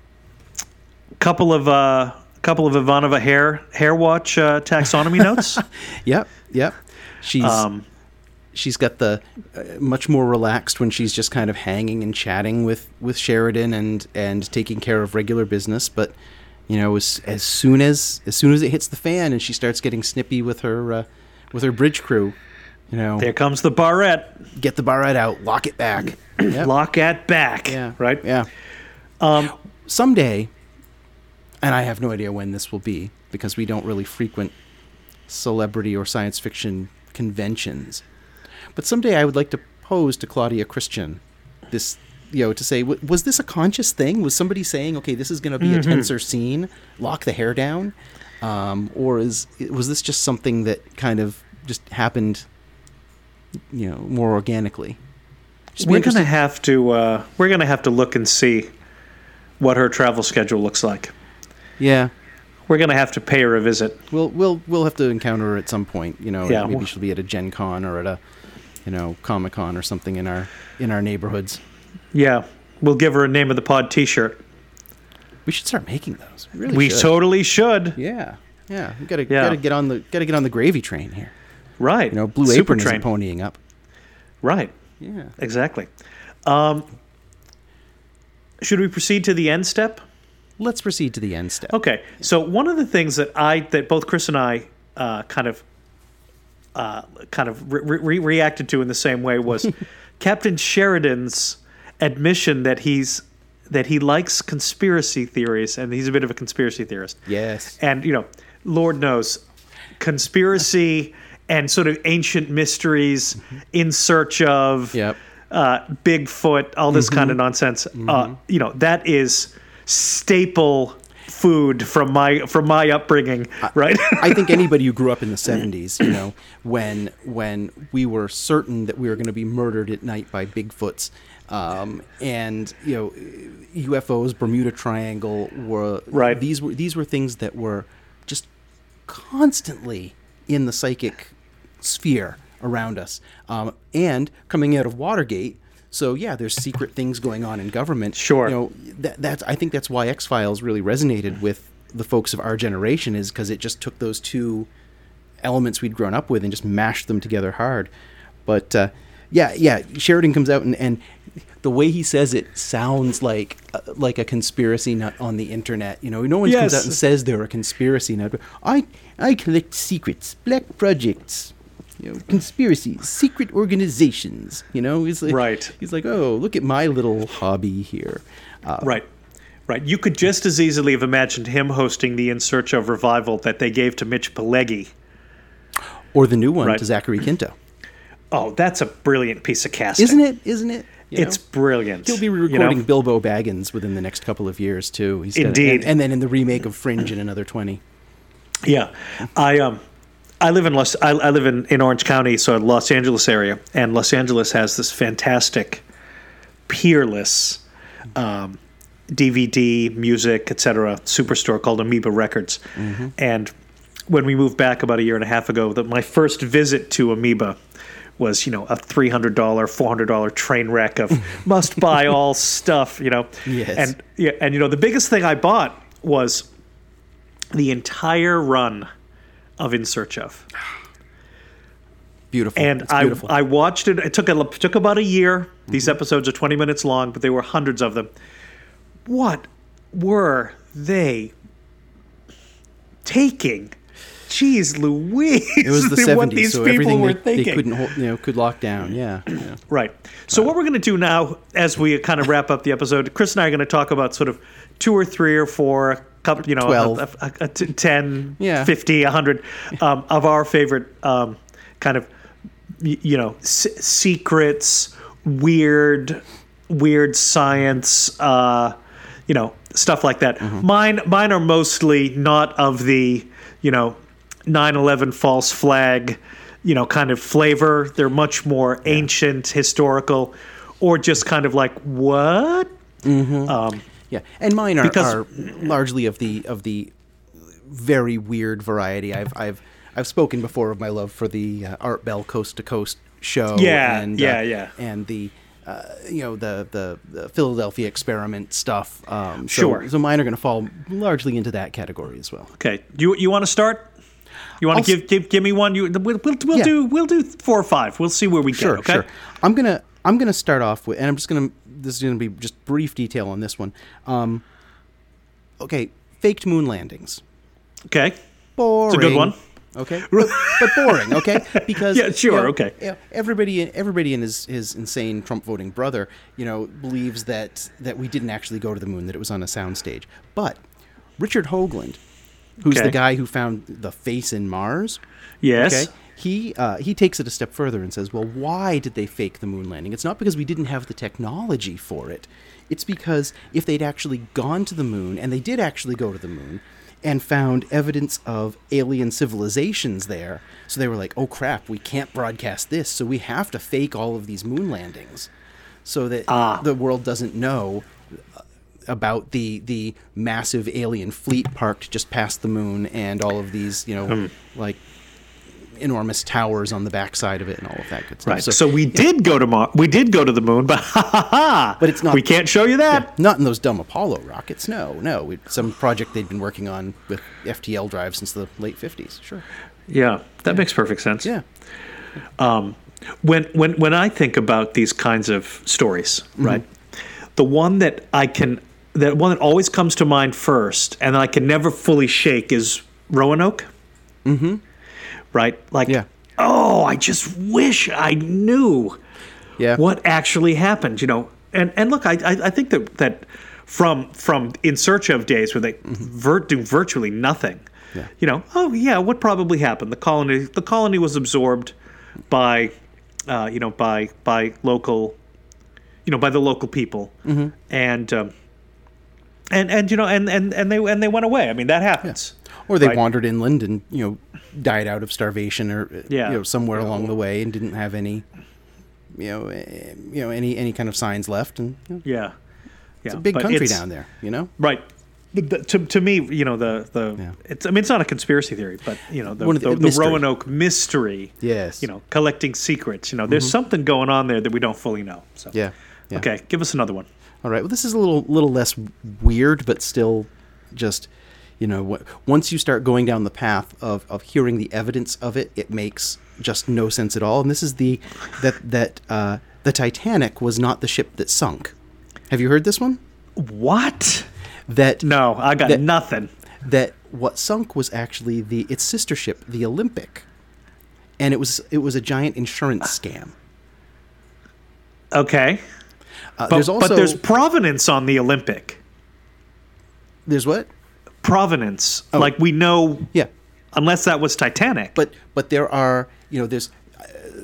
Speaker 2: Couple of uh, couple of Ivanova hair hair watch uh, taxonomy <laughs> notes.
Speaker 1: Yep. Yep. She's
Speaker 2: Um,
Speaker 1: she's got the uh, much more relaxed when she's just kind of hanging and chatting with with Sheridan and and taking care of regular business, but you know as as soon as as soon as it hits the fan and she starts getting snippy with her uh, with her bridge crew, You know,
Speaker 2: There comes the barrette.
Speaker 1: get the barrette out, lock it back. <clears throat> Yep.
Speaker 2: Lock it back.
Speaker 1: Yeah.
Speaker 2: Right?
Speaker 1: Yeah.
Speaker 2: Um,
Speaker 1: Someday, and I have no idea when this will be because we don't really frequent celebrity or science fiction conventions. But someday I would like to pose to Claudia Christian this, you know, to say, w- was this a conscious thing? Was somebody saying, okay, this is going to be a tenser scene, lock the hair down? Um, or is was this just something that kind of just happened, you know, more organically? Just
Speaker 2: we're going to have to uh, we're going to have to look and see what her travel schedule looks like.
Speaker 1: yeah.
Speaker 2: We're going to have to pay her a visit.
Speaker 1: We'll we'll we'll have to encounter her at some point. You know,
Speaker 2: Yeah,
Speaker 1: maybe
Speaker 2: well-
Speaker 1: she'll be at a Gen Con or at a, you know, Comic Con or something in our in our neighborhoods.
Speaker 2: Yeah. We'll give her a name of the pod t-shirt.
Speaker 1: We should start making those. We really
Speaker 2: We
Speaker 1: should.
Speaker 2: totally should.
Speaker 1: yeah, yeah. We gotta
Speaker 2: Yeah.
Speaker 1: gotta get on the gotta get on the gravy train here.
Speaker 2: Right.
Speaker 1: You know, Blue
Speaker 2: Super
Speaker 1: Apron
Speaker 2: train.
Speaker 1: isn't ponying up.
Speaker 2: Right.
Speaker 1: Yeah.
Speaker 2: Exactly. Um, should we proceed to the end step?
Speaker 1: Let's proceed to the end step.
Speaker 2: Okay. So one of the things that I that both Chris and I uh, kind of uh, kind of re- re- reacted to in the same way was <laughs> Captain Sheridan's admission that he's that he likes conspiracy theories and he's a bit of a conspiracy theorist.
Speaker 1: Yes.
Speaker 2: And you know, Lord knows, conspiracy and sort of ancient mysteries in search of
Speaker 1: Yep.
Speaker 2: uh, Bigfoot, all this
Speaker 1: Mm-hmm.
Speaker 2: kind of nonsense. Uh, you know, that is staple food from my from my upbringing, right?
Speaker 1: I think <laughs> anybody who grew up in the '70s, you know, when when we were certain that we were going to be murdered at night by Bigfoots, um, and you know, UFOs, Bermuda Triangle were
Speaker 2: Right.
Speaker 1: These were these were things that were just constantly in the psychic sphere around us, um, and coming out of Watergate. So yeah, there's secret things going on in government.
Speaker 2: Sure.
Speaker 1: You know, that, that's I think that's why X Files really resonated with the folks of our generation is because it just took those two elements we'd grown up with and just mashed them together hard. But uh, yeah, yeah, Sheridan comes out and, and the way he says it sounds like uh, like a conspiracy nut on the internet. You know, no one comes
Speaker 2: Yes.
Speaker 1: out and says they're a conspiracy nut. I I collect secrets, black projects. You know, conspiracies, secret organizations. You know, he's like,
Speaker 2: Right.
Speaker 1: He's like, oh, look at my little hobby here. Uh,
Speaker 2: right. Right. You could just as easily have imagined him hosting the In Search of Revival that they gave to Mitch Pileggi.
Speaker 1: Or the new one
Speaker 2: Right.
Speaker 1: to Zachary Quinto.
Speaker 2: Oh, that's a brilliant piece of casting.
Speaker 1: Isn't it? Isn't it? You
Speaker 2: It's
Speaker 1: know?
Speaker 2: brilliant.
Speaker 1: He'll be
Speaker 2: you know?
Speaker 1: recording Bilbo Baggins within the next couple of years too. He's gonna-
Speaker 2: Indeed.
Speaker 1: and, and then in the remake of Fringe in another twenty.
Speaker 2: Yeah, I um, I live in Los. I, I live in, in Orange County, so Los Angeles area, and Los Angeles has this fantastic, peerless, um, DVD, music, etc. superstore called Amoeba Records, and when we moved back about a year and a half ago, that my first visit to Amoeba was you know a three hundred dollar, four hundred dollar train wreck of <laughs> must buy all stuff, you know,
Speaker 1: Yes.
Speaker 2: and yeah, and you know the biggest thing I bought was the entire run of In Search of.
Speaker 1: Beautiful.
Speaker 2: And
Speaker 1: It's
Speaker 2: I
Speaker 1: beautiful.
Speaker 2: I watched it. It took a, took about a year. These
Speaker 1: Mm-hmm.
Speaker 2: episodes are 20 minutes long, but there were hundreds of them. What were they taking? Jeez Louise.
Speaker 1: it was the <laughs>
Speaker 2: what
Speaker 1: seventies, so
Speaker 2: people
Speaker 1: everything
Speaker 2: were
Speaker 1: they, they couldn't hold, you know, could lock down. Yeah. yeah. <clears throat>
Speaker 2: Right. So what we're going to do now, as we kind of wrap up the episode, Chris and I are going to talk about sort of two or three or four, a couple, you know,
Speaker 1: Twelve.
Speaker 2: a, a, a t- 10,
Speaker 1: Yeah.
Speaker 2: 50, 100 um, of our favorite um, kind of, you know, s- secrets, weird, weird science, uh, you know, stuff like that. Mine, mine are mostly not of the, you know, 9/11 false flag, you know, kind of flavor. They're much more ancient, historical, or just kind of like what?
Speaker 1: Yeah, and mine are,
Speaker 2: Because-
Speaker 1: are largely of the of the very weird variety. I've I've I've spoken before of my love for the uh, Art Bell Coast to Coast show.
Speaker 2: Yeah,
Speaker 1: and,
Speaker 2: yeah,
Speaker 1: uh,
Speaker 2: yeah.
Speaker 1: and the. Uh, you know the, the the Philadelphia experiment stuff. Um, so,
Speaker 2: Sure.
Speaker 1: So mine are going to fall largely into that category as well.
Speaker 2: Okay, you you want to start? You want
Speaker 1: I'll
Speaker 2: to give, give give me one? You we'll we'll, we'll
Speaker 1: Yeah.
Speaker 2: do we'll do four or five. We'll see where we
Speaker 1: Sure,
Speaker 2: get. Okay.
Speaker 1: sure. I'm gonna I'm gonna start off with, and I'm just gonna this is gonna be just brief detail on this one. Um, okay, faked moon landings.
Speaker 2: Okay.
Speaker 1: Boring.
Speaker 2: It's a good one.
Speaker 1: okay, but, but boring, okay, <laughs> because
Speaker 2: Yeah, sure,
Speaker 1: you know,
Speaker 2: okay.
Speaker 1: you know, everybody, everybody, and his his insane Trump voting brother, you know, believes that that we didn't actually go to the moon, that it was on a soundstage. But Richard Hoagland, who's
Speaker 2: Okay.
Speaker 1: the guy who found the face in Mars,
Speaker 2: Yes.
Speaker 1: Okay. He uh, he takes it a step further and says, "Well, why did they fake the moon landing? It's not because we didn't have the technology for it. It's because if they'd actually gone to the moon, and they did actually go to the moon, and found evidence of alien civilizations there, so they were like, "Oh crap, we can't broadcast this, so we have to fake all of these moon landings, so that
Speaker 2: Ah.
Speaker 1: the world doesn't know." About the the massive alien fleet parked just past the moon, and all of these, you know,
Speaker 2: Hmm.
Speaker 1: like enormous towers on the backside of it and all of that good stuff.
Speaker 2: Right. So, we did go to Mar- we did go to the moon, <laughs> but ha ha ha.
Speaker 1: But it's not-
Speaker 2: We can't show you that.
Speaker 1: not in those dumb Apollo rockets. No, no. It, some project they'd been working on with FTL drives since the late fifties. Sure.
Speaker 2: Yeah, that makes perfect sense.
Speaker 1: Yeah.
Speaker 2: when when when I think about these kinds of stories,
Speaker 1: Mm-hmm.
Speaker 2: right? The one that I can that one that always comes to mind first and that I can never fully shake is Roanoke. Mm-hmm. Right? Like
Speaker 1: Yeah.
Speaker 2: oh, I just wish I knew
Speaker 1: Yeah.
Speaker 2: what actually happened, you know. And and look, I I, I think that that from from in search of days where they vir- do virtually nothing.
Speaker 1: Mm-hmm. Yeah.
Speaker 2: You know, oh yeah, what probably happened? The colony the colony was absorbed by uh, you know by by local you know by the local people
Speaker 1: Mm-hmm.
Speaker 2: and um, and and you know and and and they and they went away. I mean that happens.
Speaker 1: Or they
Speaker 2: Right.
Speaker 1: wandered inland and you know died out of starvation or uh,
Speaker 2: Yeah.
Speaker 1: you know somewhere along the way and didn't have any you know eh, you know any any kind of signs left and you know,
Speaker 2: Yeah. Yeah.
Speaker 1: it's a big
Speaker 2: but
Speaker 1: country down there. You know.
Speaker 2: Right. The, to, to me, you know, the, the
Speaker 1: Yeah.
Speaker 2: it's I mean it's not a conspiracy theory, but you know, the,
Speaker 1: the-
Speaker 2: the. Roanoke mystery.
Speaker 1: Yes.
Speaker 2: You know, collecting secrets. You know, there's something going on there that we don't fully know. So
Speaker 1: Yeah. yeah.
Speaker 2: Okay, give us another one.
Speaker 1: All right. Well, this is a little little less weird, but still just you know once you start going down the path of, of hearing the evidence of it, it makes just no sense at all. And this is the that that uh, the Titanic was not the ship that sunk. Have you heard this one?
Speaker 2: What?
Speaker 1: That
Speaker 2: No, I got
Speaker 1: That-
Speaker 2: nothing.
Speaker 1: that what sunk was actually the its sister ship, the Olympic, and it was it was a giant insurance scam.
Speaker 2: Okay.
Speaker 1: Uh,
Speaker 2: But
Speaker 1: there's also
Speaker 2: but there's provenance on the Olympic.
Speaker 1: there's what?
Speaker 2: Provenance. Like we know
Speaker 1: Yeah.
Speaker 2: unless that was Titanic.
Speaker 1: but but there are you know there's uh,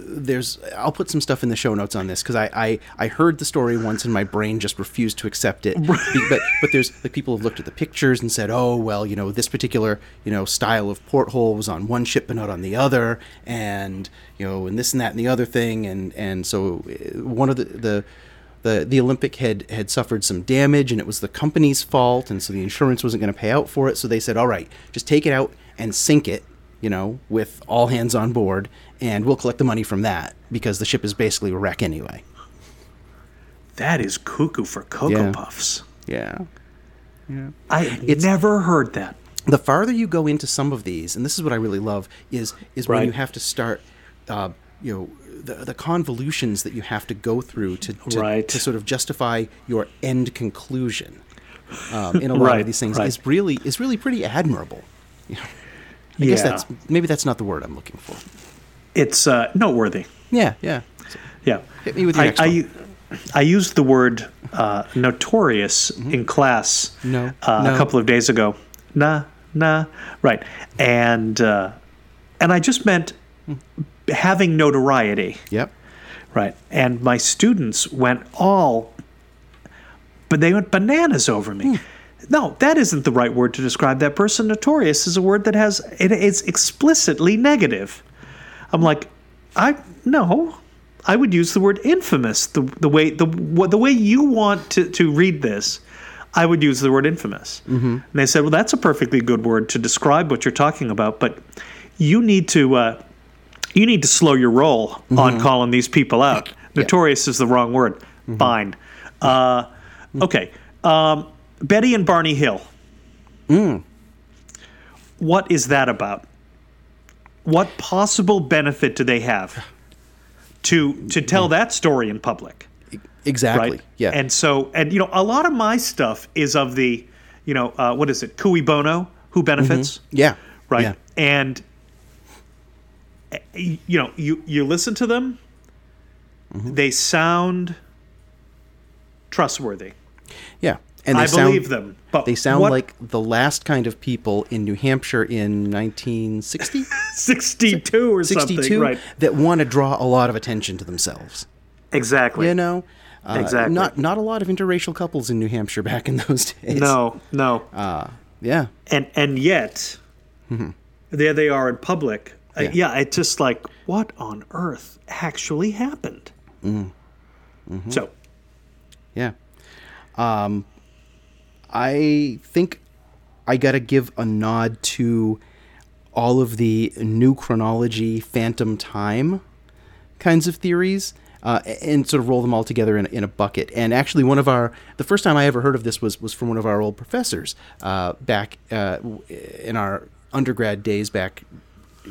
Speaker 1: there's I'll put some stuff in the show notes on this because I, I I heard the story once and my brain just refused to accept it. <laughs> But but there's like people have looked at the pictures and said, oh well, you know this particular you know style of porthole was on one ship but not on the other, and you know and this and that and the other thing, and and so uh, one of the the the, the Olympic had, had suffered some damage and it was the company's fault and so the insurance wasn't going to pay out for it so they said all right just take it out and sink it you know with all hands on board and we'll collect the money from that because the ship is basically a wreck anyway
Speaker 2: that is cuckoo for Cocoa
Speaker 1: Yeah.
Speaker 2: Puffs.
Speaker 1: yeah Yeah.
Speaker 2: I had never heard that.
Speaker 1: the farther you go into some of these, and this is what I really love, is is when you have to start, uh, you know, the, the convolutions that you have to go through to to,
Speaker 2: Right.
Speaker 1: to sort of justify your end conclusion. Um, in a lot
Speaker 2: Right,
Speaker 1: of these things
Speaker 2: right.
Speaker 1: is really is really pretty admirable. You know, I guess that's maybe that's not the word I'm looking for.
Speaker 2: It's uh, noteworthy.
Speaker 1: Yeah, yeah. So,
Speaker 2: Yeah.
Speaker 1: Hit me with your
Speaker 2: I,
Speaker 1: next
Speaker 2: I,
Speaker 1: one.
Speaker 2: I used the word uh, notorious in class
Speaker 1: Mm-hmm. No,
Speaker 2: uh,
Speaker 1: no.
Speaker 2: a couple of days ago. Nah, nah, right. And uh, and I just meant having notoriety,
Speaker 1: yep.
Speaker 2: right? And my students went all, but they went bananas over me. No, that isn't the right word to describe that person. Notorious is a word that has it is explicitly negative. I'm like, I no, I would use the word infamous. The the way the the way you want to to read this, I would use the word infamous. Mm-hmm. And they said, well, that's a perfectly good word to describe what you're talking about, but you need to uh, you need to slow your roll on calling these people out. Notorious is the wrong word. Fine. Uh, okay. Um, Betty and Barney Hill. What is that about? What possible benefit do they have to to tell that story in public?
Speaker 1: Exactly.
Speaker 2: Right.
Speaker 1: Yeah.
Speaker 2: And so, and you know, a lot of my stuff is of the, you know, uh, what is it? Cui bono, who benefits?
Speaker 1: yeah.
Speaker 2: Right.
Speaker 1: Yeah.
Speaker 2: And you know, you you listen to them,
Speaker 1: Mm-hmm.
Speaker 2: they sound trustworthy.
Speaker 1: Yeah, and they
Speaker 2: I
Speaker 1: sound,
Speaker 2: believe them. But
Speaker 1: They sound
Speaker 2: what-
Speaker 1: like the last kind of people in New Hampshire in 1960, <laughs>
Speaker 2: 62 or something,
Speaker 1: 62
Speaker 2: right?
Speaker 1: that want to draw a lot of attention to themselves.
Speaker 2: Exactly.
Speaker 1: You know, uh,
Speaker 2: Exactly.
Speaker 1: Not not a lot of interracial couples in New Hampshire back in those <laughs> days.
Speaker 2: No, no.
Speaker 1: Uh, yeah.
Speaker 2: and and yet there they are in public. Uh,
Speaker 1: Yeah.
Speaker 2: yeah, it's just like what on earth actually happened. So
Speaker 1: Yeah. Um, I think I got to give a nod to all of the new chronology, phantom time kinds of theories. Uh, and sort of roll them all together in, in a bucket. And actually, one of our the first time I ever heard of this was was from one of our old professors uh, back uh, in our undergrad days, back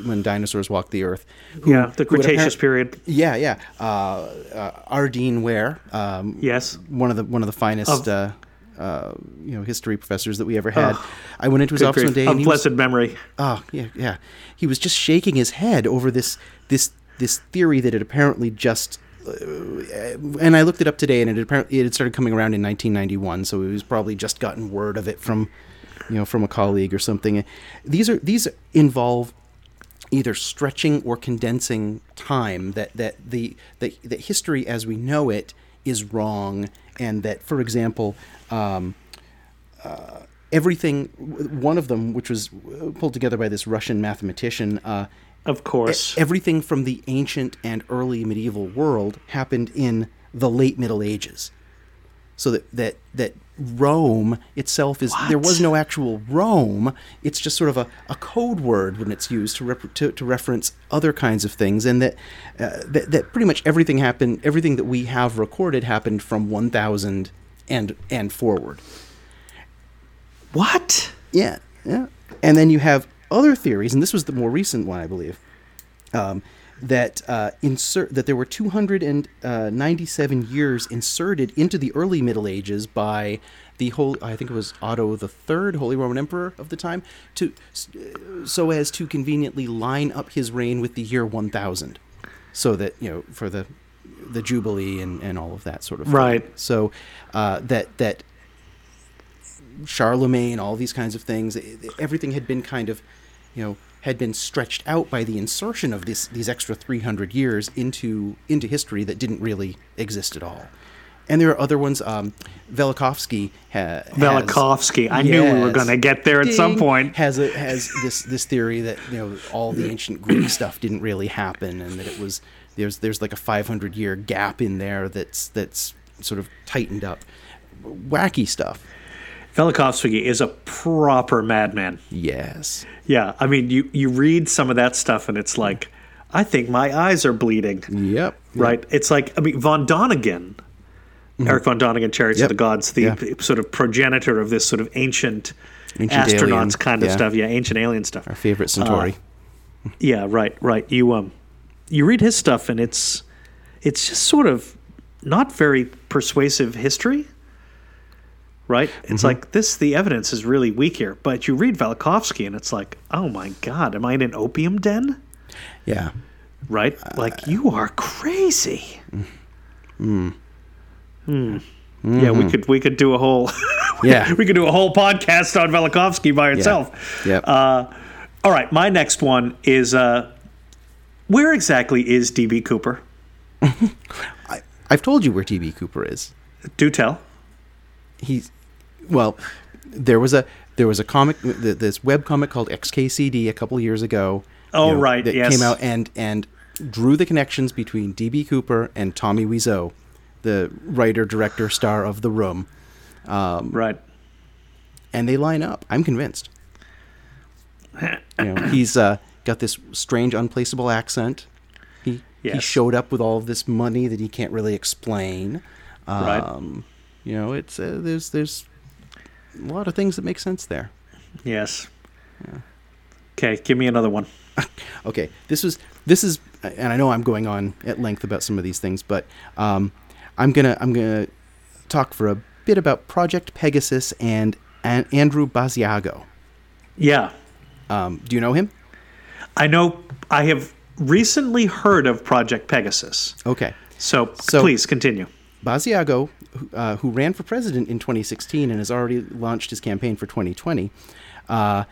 Speaker 1: when dinosaurs walked the earth. who-
Speaker 2: yeah, the Cretaceous period.
Speaker 1: yeah, yeah. Uh, uh, Ardeen Ware, um,
Speaker 2: Yes.
Speaker 1: one of the one of the finest,
Speaker 2: Of-
Speaker 1: uh, uh, you know, history professors that we ever had.
Speaker 2: Oh,
Speaker 1: I went into his office
Speaker 2: grief.
Speaker 1: one day, he was,
Speaker 2: blessed memory.
Speaker 1: oh yeah, yeah, he was just shaking his head over this this this theory that had apparently just. Uh, and I looked it up today, and it had apparently it had started coming around in 1991. So it was probably just gotten word of it from, you know, from a colleague or something. These are these involve either stretching or condensing time that that the that, that history as we know it is wrong and that for example um, uh, everything one of them which was pulled together by this russian mathematician uh,
Speaker 2: Of course.
Speaker 1: everything from the ancient and early medieval world happened in the late middle ages so that that that Rome itself is there was no actual Rome. It's just sort of a, a code word when it's used to, rep- to to reference other kinds of things, and that, uh, that that pretty much everything happened. Everything that we have recorded happened from 1000 and and forward.
Speaker 2: what?
Speaker 1: Yeah, yeah. And then you have other theories, and this was the more recent one, I believe, um, that uh, insert that there were 297 years inserted into the early Middle Ages by the whole. I think it was Otto the Third, Holy Roman Emperor of the time, to so as to conveniently line up his reign with the year 1000, so that you know for the the jubilee and, and all of that sort of thing.
Speaker 2: Right.
Speaker 1: So uh, that that Charlemagne, all these kinds of things. Everything had been kind of, you know, had been stretched out by the insertion of this these extra 300 years into into history that didn't really exist at all. And there are other ones. Um, Velikovsky ha- has
Speaker 2: Velikovsky. I knew we were going to get there at some point.
Speaker 1: Has a, has this this theory that you know all the ancient Greek <coughs> stuff didn't really happen, and that it was there's there's like a 500 year gap in there that's that's sort of tightened up. Wacky stuff.
Speaker 2: Velikovsky is a proper madman.
Speaker 1: Yes.
Speaker 2: Yeah, I mean, you you read some of that stuff, and it's like, I think my eyes are bleeding.
Speaker 1: Yep.
Speaker 2: Right? It's like I mean, von Däniken, Eric von Däniken, Chariots
Speaker 1: Mm-hmm. Yep.
Speaker 2: of the Gods, the
Speaker 1: Yeah.
Speaker 2: sort of progenitor of this sort of ancient,
Speaker 1: Ancient
Speaker 2: astronauts
Speaker 1: alien.
Speaker 2: kind of
Speaker 1: Yeah.
Speaker 2: stuff. Yeah, ancient alien stuff.
Speaker 1: Our favorite Centauri.
Speaker 2: Yeah, right, right. You um, you read his stuff, and it's it's just sort of not very persuasive history. Right? It's
Speaker 1: Mm-hmm.
Speaker 2: like this. The evidence is really weak here, but you read Velikovsky, and it's like, oh my god, am I in an opium den?
Speaker 1: yeah.
Speaker 2: Right? Like you are crazy. Hmm. Yeah, we could we could do a whole <laughs>
Speaker 1: Yeah.
Speaker 2: we could do a whole podcast on Velikovsky by itself.
Speaker 1: Yep.
Speaker 2: Uh, all right, my next one is uh, where exactly is DB Cooper? <laughs>
Speaker 1: I, I've told you where DB Cooper is.
Speaker 2: Do tell.
Speaker 1: He's well. There was a there was a comic this web comic called XKCD a couple of years ago.
Speaker 2: Oh, right,
Speaker 1: that
Speaker 2: yes.
Speaker 1: came out and and drew the connections between DB Cooper and Tommy Wiseau, the writer, director, star of The Room,
Speaker 2: Right.
Speaker 1: and they line up. I'm convinced. you know, <coughs> he's uh, got this strange, unplaceable accent. He he showed up with all of this money that he can't really explain.
Speaker 2: Right.
Speaker 1: Um, You know, it's uh, there's there's a lot of things that make sense there.
Speaker 2: Yes. Okay, give me another one. <laughs>
Speaker 1: Okay, this was this is, and I know I'm going on at length about some of these things, but um, I'm gonna I'm gonna talk for a bit about Project Pegasus and, and Andrew Basiago.
Speaker 2: Yeah.
Speaker 1: Um, do you know him?
Speaker 2: I know I have recently heard of Project Pegasus.
Speaker 1: Okay.
Speaker 2: So,
Speaker 1: So-
Speaker 2: please continue.
Speaker 1: Basiago, who- uh, who ran for president in 2016 and has already launched his campaign for 2020, uh,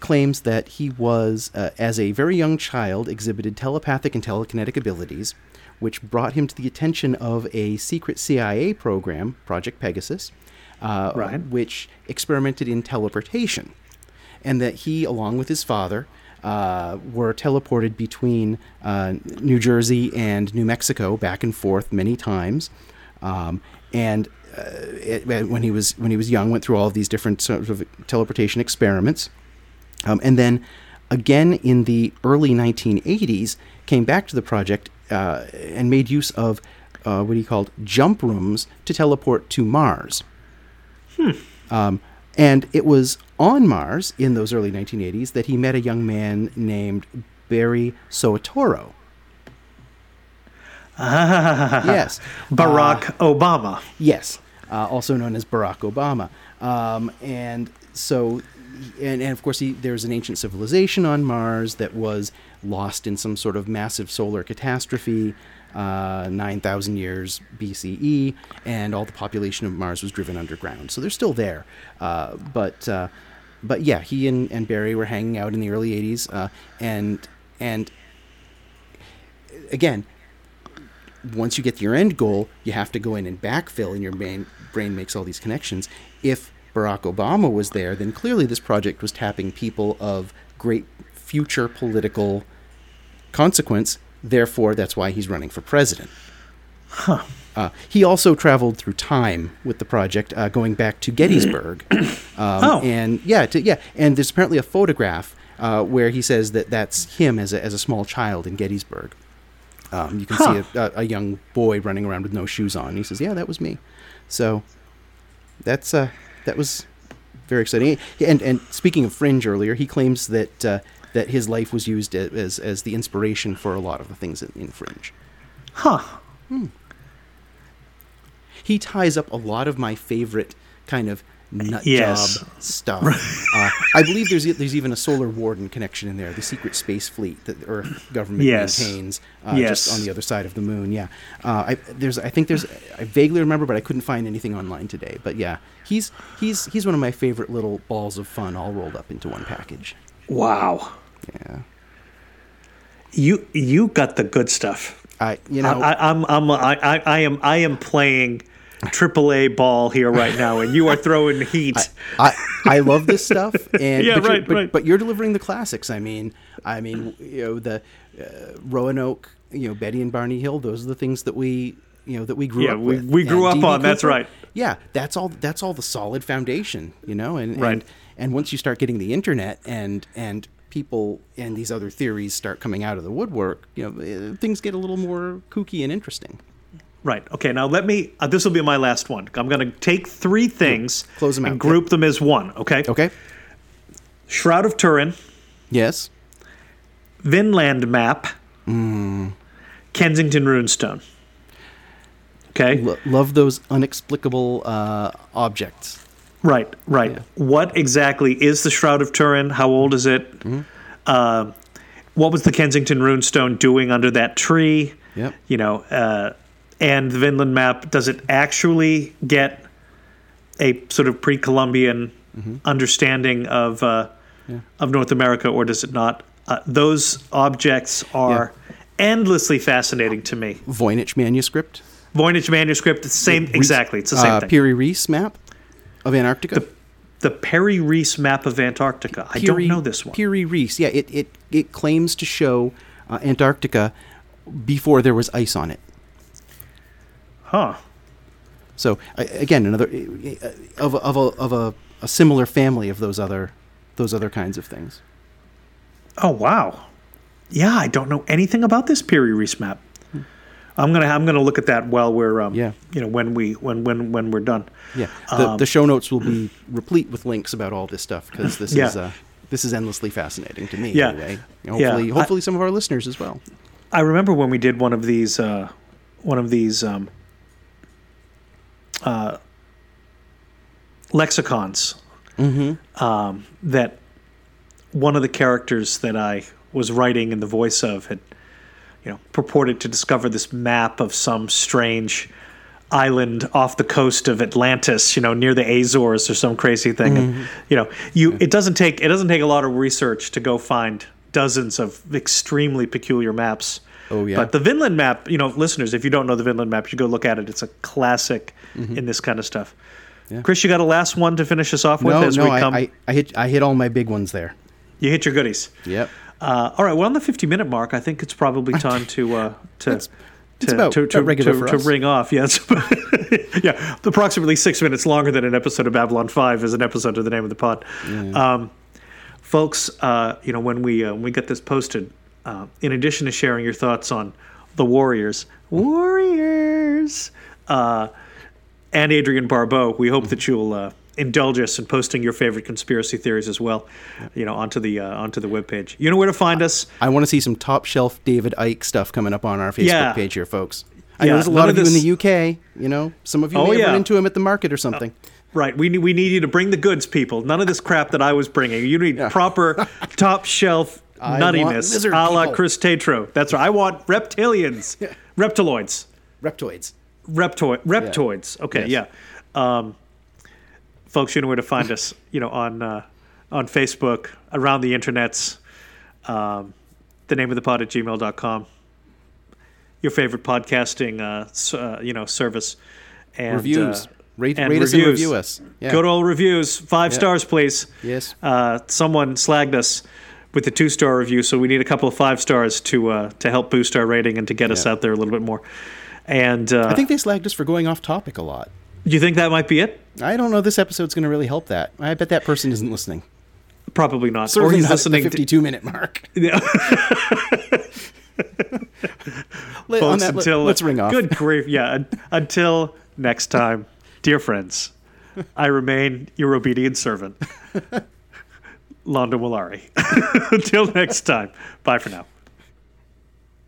Speaker 1: claims that he was, uh, as a very young child, exhibited telepathic and telekinetic abilities, which brought him to the attention of a secret CIA program, Project Pegasus, uh,
Speaker 2: Right.
Speaker 1: which experimented in teleportation, and that he, along with his father, uh, were teleported between uh, New Jersey and New Mexico back and forth many times, um, and uh, it, when he was when he was young, went through all of these different sort of teleportation experiments, um, and then again in the early 1980s came back to the project uh, and made use of uh, what he called jump rooms to teleport to Mars. Um, and it was on Mars in those early 1980s that he met a young man named Barry Soetoro. yes. <laughs>
Speaker 2: Barack Obama.
Speaker 1: Yes, uh, also known as Barack Obama. Um, and so, and, and of course, he, there's an ancient civilization on Mars that was lost in some sort of massive solar catastrophe. Uh, 9,000 years BCE, and all the population of Mars was driven underground. So they're still there. Uh, but, uh, but yeah, he and, and Barry were hanging out in the early 80s. Uh, and, and again, once you get your end goal, you have to go in and backfill, and your brain brain makes all these connections. If Barack Obama was there, then clearly this project was tapping people of great future political consequence. Therefore, that's why he's running for president. Uh, he also traveled through time with the project, uh, going back to Gettysburg. <clears throat> um,
Speaker 2: Oh.
Speaker 1: and yeah, to, yeah, and there's apparently a photograph uh, where he says that that's him as a, as a small child in Gettysburg. Um, you can
Speaker 2: Huh.
Speaker 1: see a, a, a young boy running around with no shoes on. He says, "Yeah, that was me." So that's uh, that was very exciting. And and speaking of Fringe earlier, he claims that uh, that his life was used as as the inspiration for a lot of the things in, in Fringe.
Speaker 2: Huh.
Speaker 1: He ties up a lot of my favorite kind of nut
Speaker 2: Yes.
Speaker 1: job stuff. uh, I believe there's there's even a Solar Warden connection in there, the secret space fleet that the Earth government
Speaker 2: Yes.
Speaker 1: maintains uh,
Speaker 2: Yes.
Speaker 1: just on the other side of the moon. Yeah, uh, I, there's I think there's I vaguely remember, but I couldn't find anything online today. But yeah, he's he's he's one of my favorite little balls of fun, all rolled up into one package.
Speaker 2: Wow.
Speaker 1: Yeah,
Speaker 2: You you got the good stuff.
Speaker 1: I you know
Speaker 2: I, I, I'm I'm I, I, I am I am playing AAA ball here right now, and you are throwing <laughs> heat.
Speaker 1: I, I love this stuff, <laughs> and
Speaker 2: Yeah,
Speaker 1: but, you're,
Speaker 2: right,
Speaker 1: but,
Speaker 2: right.
Speaker 1: but you're delivering the classics. I mean, I mean, you know, the uh, Roanoke, you know, Betty and Barney Hill. Those are the things that we, you know, that we grew
Speaker 2: Yeah,
Speaker 1: up
Speaker 2: we-
Speaker 1: with.
Speaker 2: we grew
Speaker 1: And
Speaker 2: up on, that's right.
Speaker 1: Yeah, that's all. That's all the solid foundation, you know, and
Speaker 2: Right.
Speaker 1: and and once you start getting the internet and and people and these other theories start coming out of the woodwork, you know, eh, things get a little more kooky and interesting.
Speaker 2: Right. Okay. Now let me. Uh, this will be my last one. I'm going to take three things,
Speaker 1: Close 'em
Speaker 2: and
Speaker 1: out,
Speaker 2: group them as one. Okay.
Speaker 1: Okay.
Speaker 2: Shroud of Turin,
Speaker 1: Yes.
Speaker 2: Vinland map,
Speaker 1: Mm.
Speaker 2: Kensington runestone. Okay.
Speaker 1: Lo- love those inexplicable uh, objects.
Speaker 2: Right, right.
Speaker 1: Yeah.
Speaker 2: What exactly is the Shroud of Turin? How old is it?
Speaker 1: Mm-hmm.
Speaker 2: Uh, what was the Kensington runestone doing under that tree?
Speaker 1: Yep.
Speaker 2: You know, uh, and the Vinland map, does it actually get a sort of pre Columbian
Speaker 1: Mm-hmm.
Speaker 2: understanding of, uh, of North America, or does it not? Uh, those objects are endlessly fascinating to me.
Speaker 1: Voynich manuscript.
Speaker 2: Voynich manuscript, same,
Speaker 1: Reese-
Speaker 2: exactly, it's the same
Speaker 1: uh,
Speaker 2: thing.
Speaker 1: Piri Reis map of Antarctica.
Speaker 2: the Piri Reis map of Antarctica. I don't know this one.
Speaker 1: Piri Reis. Yeah, it, it, it claims to show uh, Antarctica before there was ice on it.
Speaker 2: Huh.
Speaker 1: So again, another of a, of a, of a, a similar family of those other those other kinds of things.
Speaker 2: Oh wow. Yeah, I don't know anything about this Piri Reis map. I'm gonna I'm gonna look at that while we're um,
Speaker 1: Yeah.
Speaker 2: you know when we when when when we're done.
Speaker 1: Yeah, the,
Speaker 2: Um,
Speaker 1: the show notes will be replete with links about all this stuff because this <laughs>
Speaker 2: Yeah.
Speaker 1: is uh, this is endlessly fascinating to me.
Speaker 2: Yeah.
Speaker 1: anyway.
Speaker 2: Yeah,
Speaker 1: hopefully,
Speaker 2: I-
Speaker 1: some of our listeners as well.
Speaker 2: I remember when we did one of these uh, one of these um, uh, lexicons
Speaker 1: Mm-hmm.
Speaker 2: um, that one of the characters that I was writing in the voice of had, you know, purported to discover this map of some strange island off the coast of Atlantis, you know, near the Azores or some crazy thing.
Speaker 1: Mm-hmm.
Speaker 2: And, you know, you it doesn't take it doesn't take a lot of research to go find dozens of extremely peculiar maps.
Speaker 1: Oh, yeah.
Speaker 2: But the Vinland map, you know, listeners, if you don't know the Vinland map, you go look at it. It's a classic
Speaker 1: Mm-hmm.
Speaker 2: in this kind of stuff. Chris, you got a last one to finish us off with
Speaker 1: No,
Speaker 2: as
Speaker 1: no,
Speaker 2: we
Speaker 1: I. I, I hit I hit all my big ones there.
Speaker 2: you hit your goodies.
Speaker 1: Yep.
Speaker 2: Uh, all right, well, on the 50 minute mark, I think it's probably time to uh, to
Speaker 1: That's-
Speaker 2: to,
Speaker 1: it's about-
Speaker 2: to, to,
Speaker 1: regular
Speaker 2: to,
Speaker 1: for
Speaker 2: to ring off. Yes, <laughs> yeah, approximately six minutes longer than an episode of Babylon Five is an episode of the name of the pod. Um, folks, uh, you know when we uh, when we get this posted, uh, in addition to sharing your thoughts on the Warriors, Warriors, uh, and Adrienne Barbeau, we hope that you'll uh, indulge us in posting your favorite conspiracy theories as well, you know, onto the uh, onto the webpage. You know where to find us.
Speaker 1: I want to see some top shelf David Icke stuff coming up on our Facebook
Speaker 2: Yeah.
Speaker 1: page here, folks. I
Speaker 2: Yeah,
Speaker 1: know there's a lot
Speaker 2: of
Speaker 1: of you in the UK. You know, some of you
Speaker 2: Oh,
Speaker 1: may
Speaker 2: yeah.
Speaker 1: run into him at the market or something.
Speaker 2: Right, we need, we need you to bring the goods, people. None of this crap that I was bringing. You need proper <laughs> top shelf
Speaker 1: I
Speaker 2: nuttiness, a la
Speaker 1: people.
Speaker 2: Chris Tatro. That's right. I want reptilians, <laughs> reptiloids,
Speaker 1: Reptoids.
Speaker 2: reptoid, reptoids. Okay,
Speaker 1: Yes.
Speaker 2: yeah. Um, folks, you know where to find us. <laughs> You know on uh, on Facebook, around the internets. Um, the name of the pod at gmail.com. Your favorite podcasting, uh, uh, you know, service. And,
Speaker 1: Reviews.
Speaker 2: uh,
Speaker 1: rate
Speaker 2: and
Speaker 1: rate us and review us. Yeah.
Speaker 2: Good old reviews. Five stars, please.
Speaker 1: Yes.
Speaker 2: Uh, someone slagged us with the two star review, so we need a couple of five stars to uh, to help boost our rating and to get us out there a little bit more. And uh,
Speaker 1: I think they slagged us for going off topic a lot.
Speaker 2: do you think that might be it?
Speaker 1: I don't know. This episode's going to really help that. I bet that person isn't listening.
Speaker 2: Probably not.
Speaker 1: Certainly
Speaker 2: or he's
Speaker 1: not at
Speaker 2: listening.
Speaker 1: the
Speaker 2: to,
Speaker 1: 52 minute mark. <laughs>
Speaker 2: Yeah.
Speaker 1: Let,
Speaker 2: Folks,
Speaker 1: that,
Speaker 2: until
Speaker 1: let's ring off.
Speaker 2: Good grief! Yeah. until next time, dear friends, I remain your obedient servant, <laughs> Londo Mollari. <laughs> until next time, bye for now.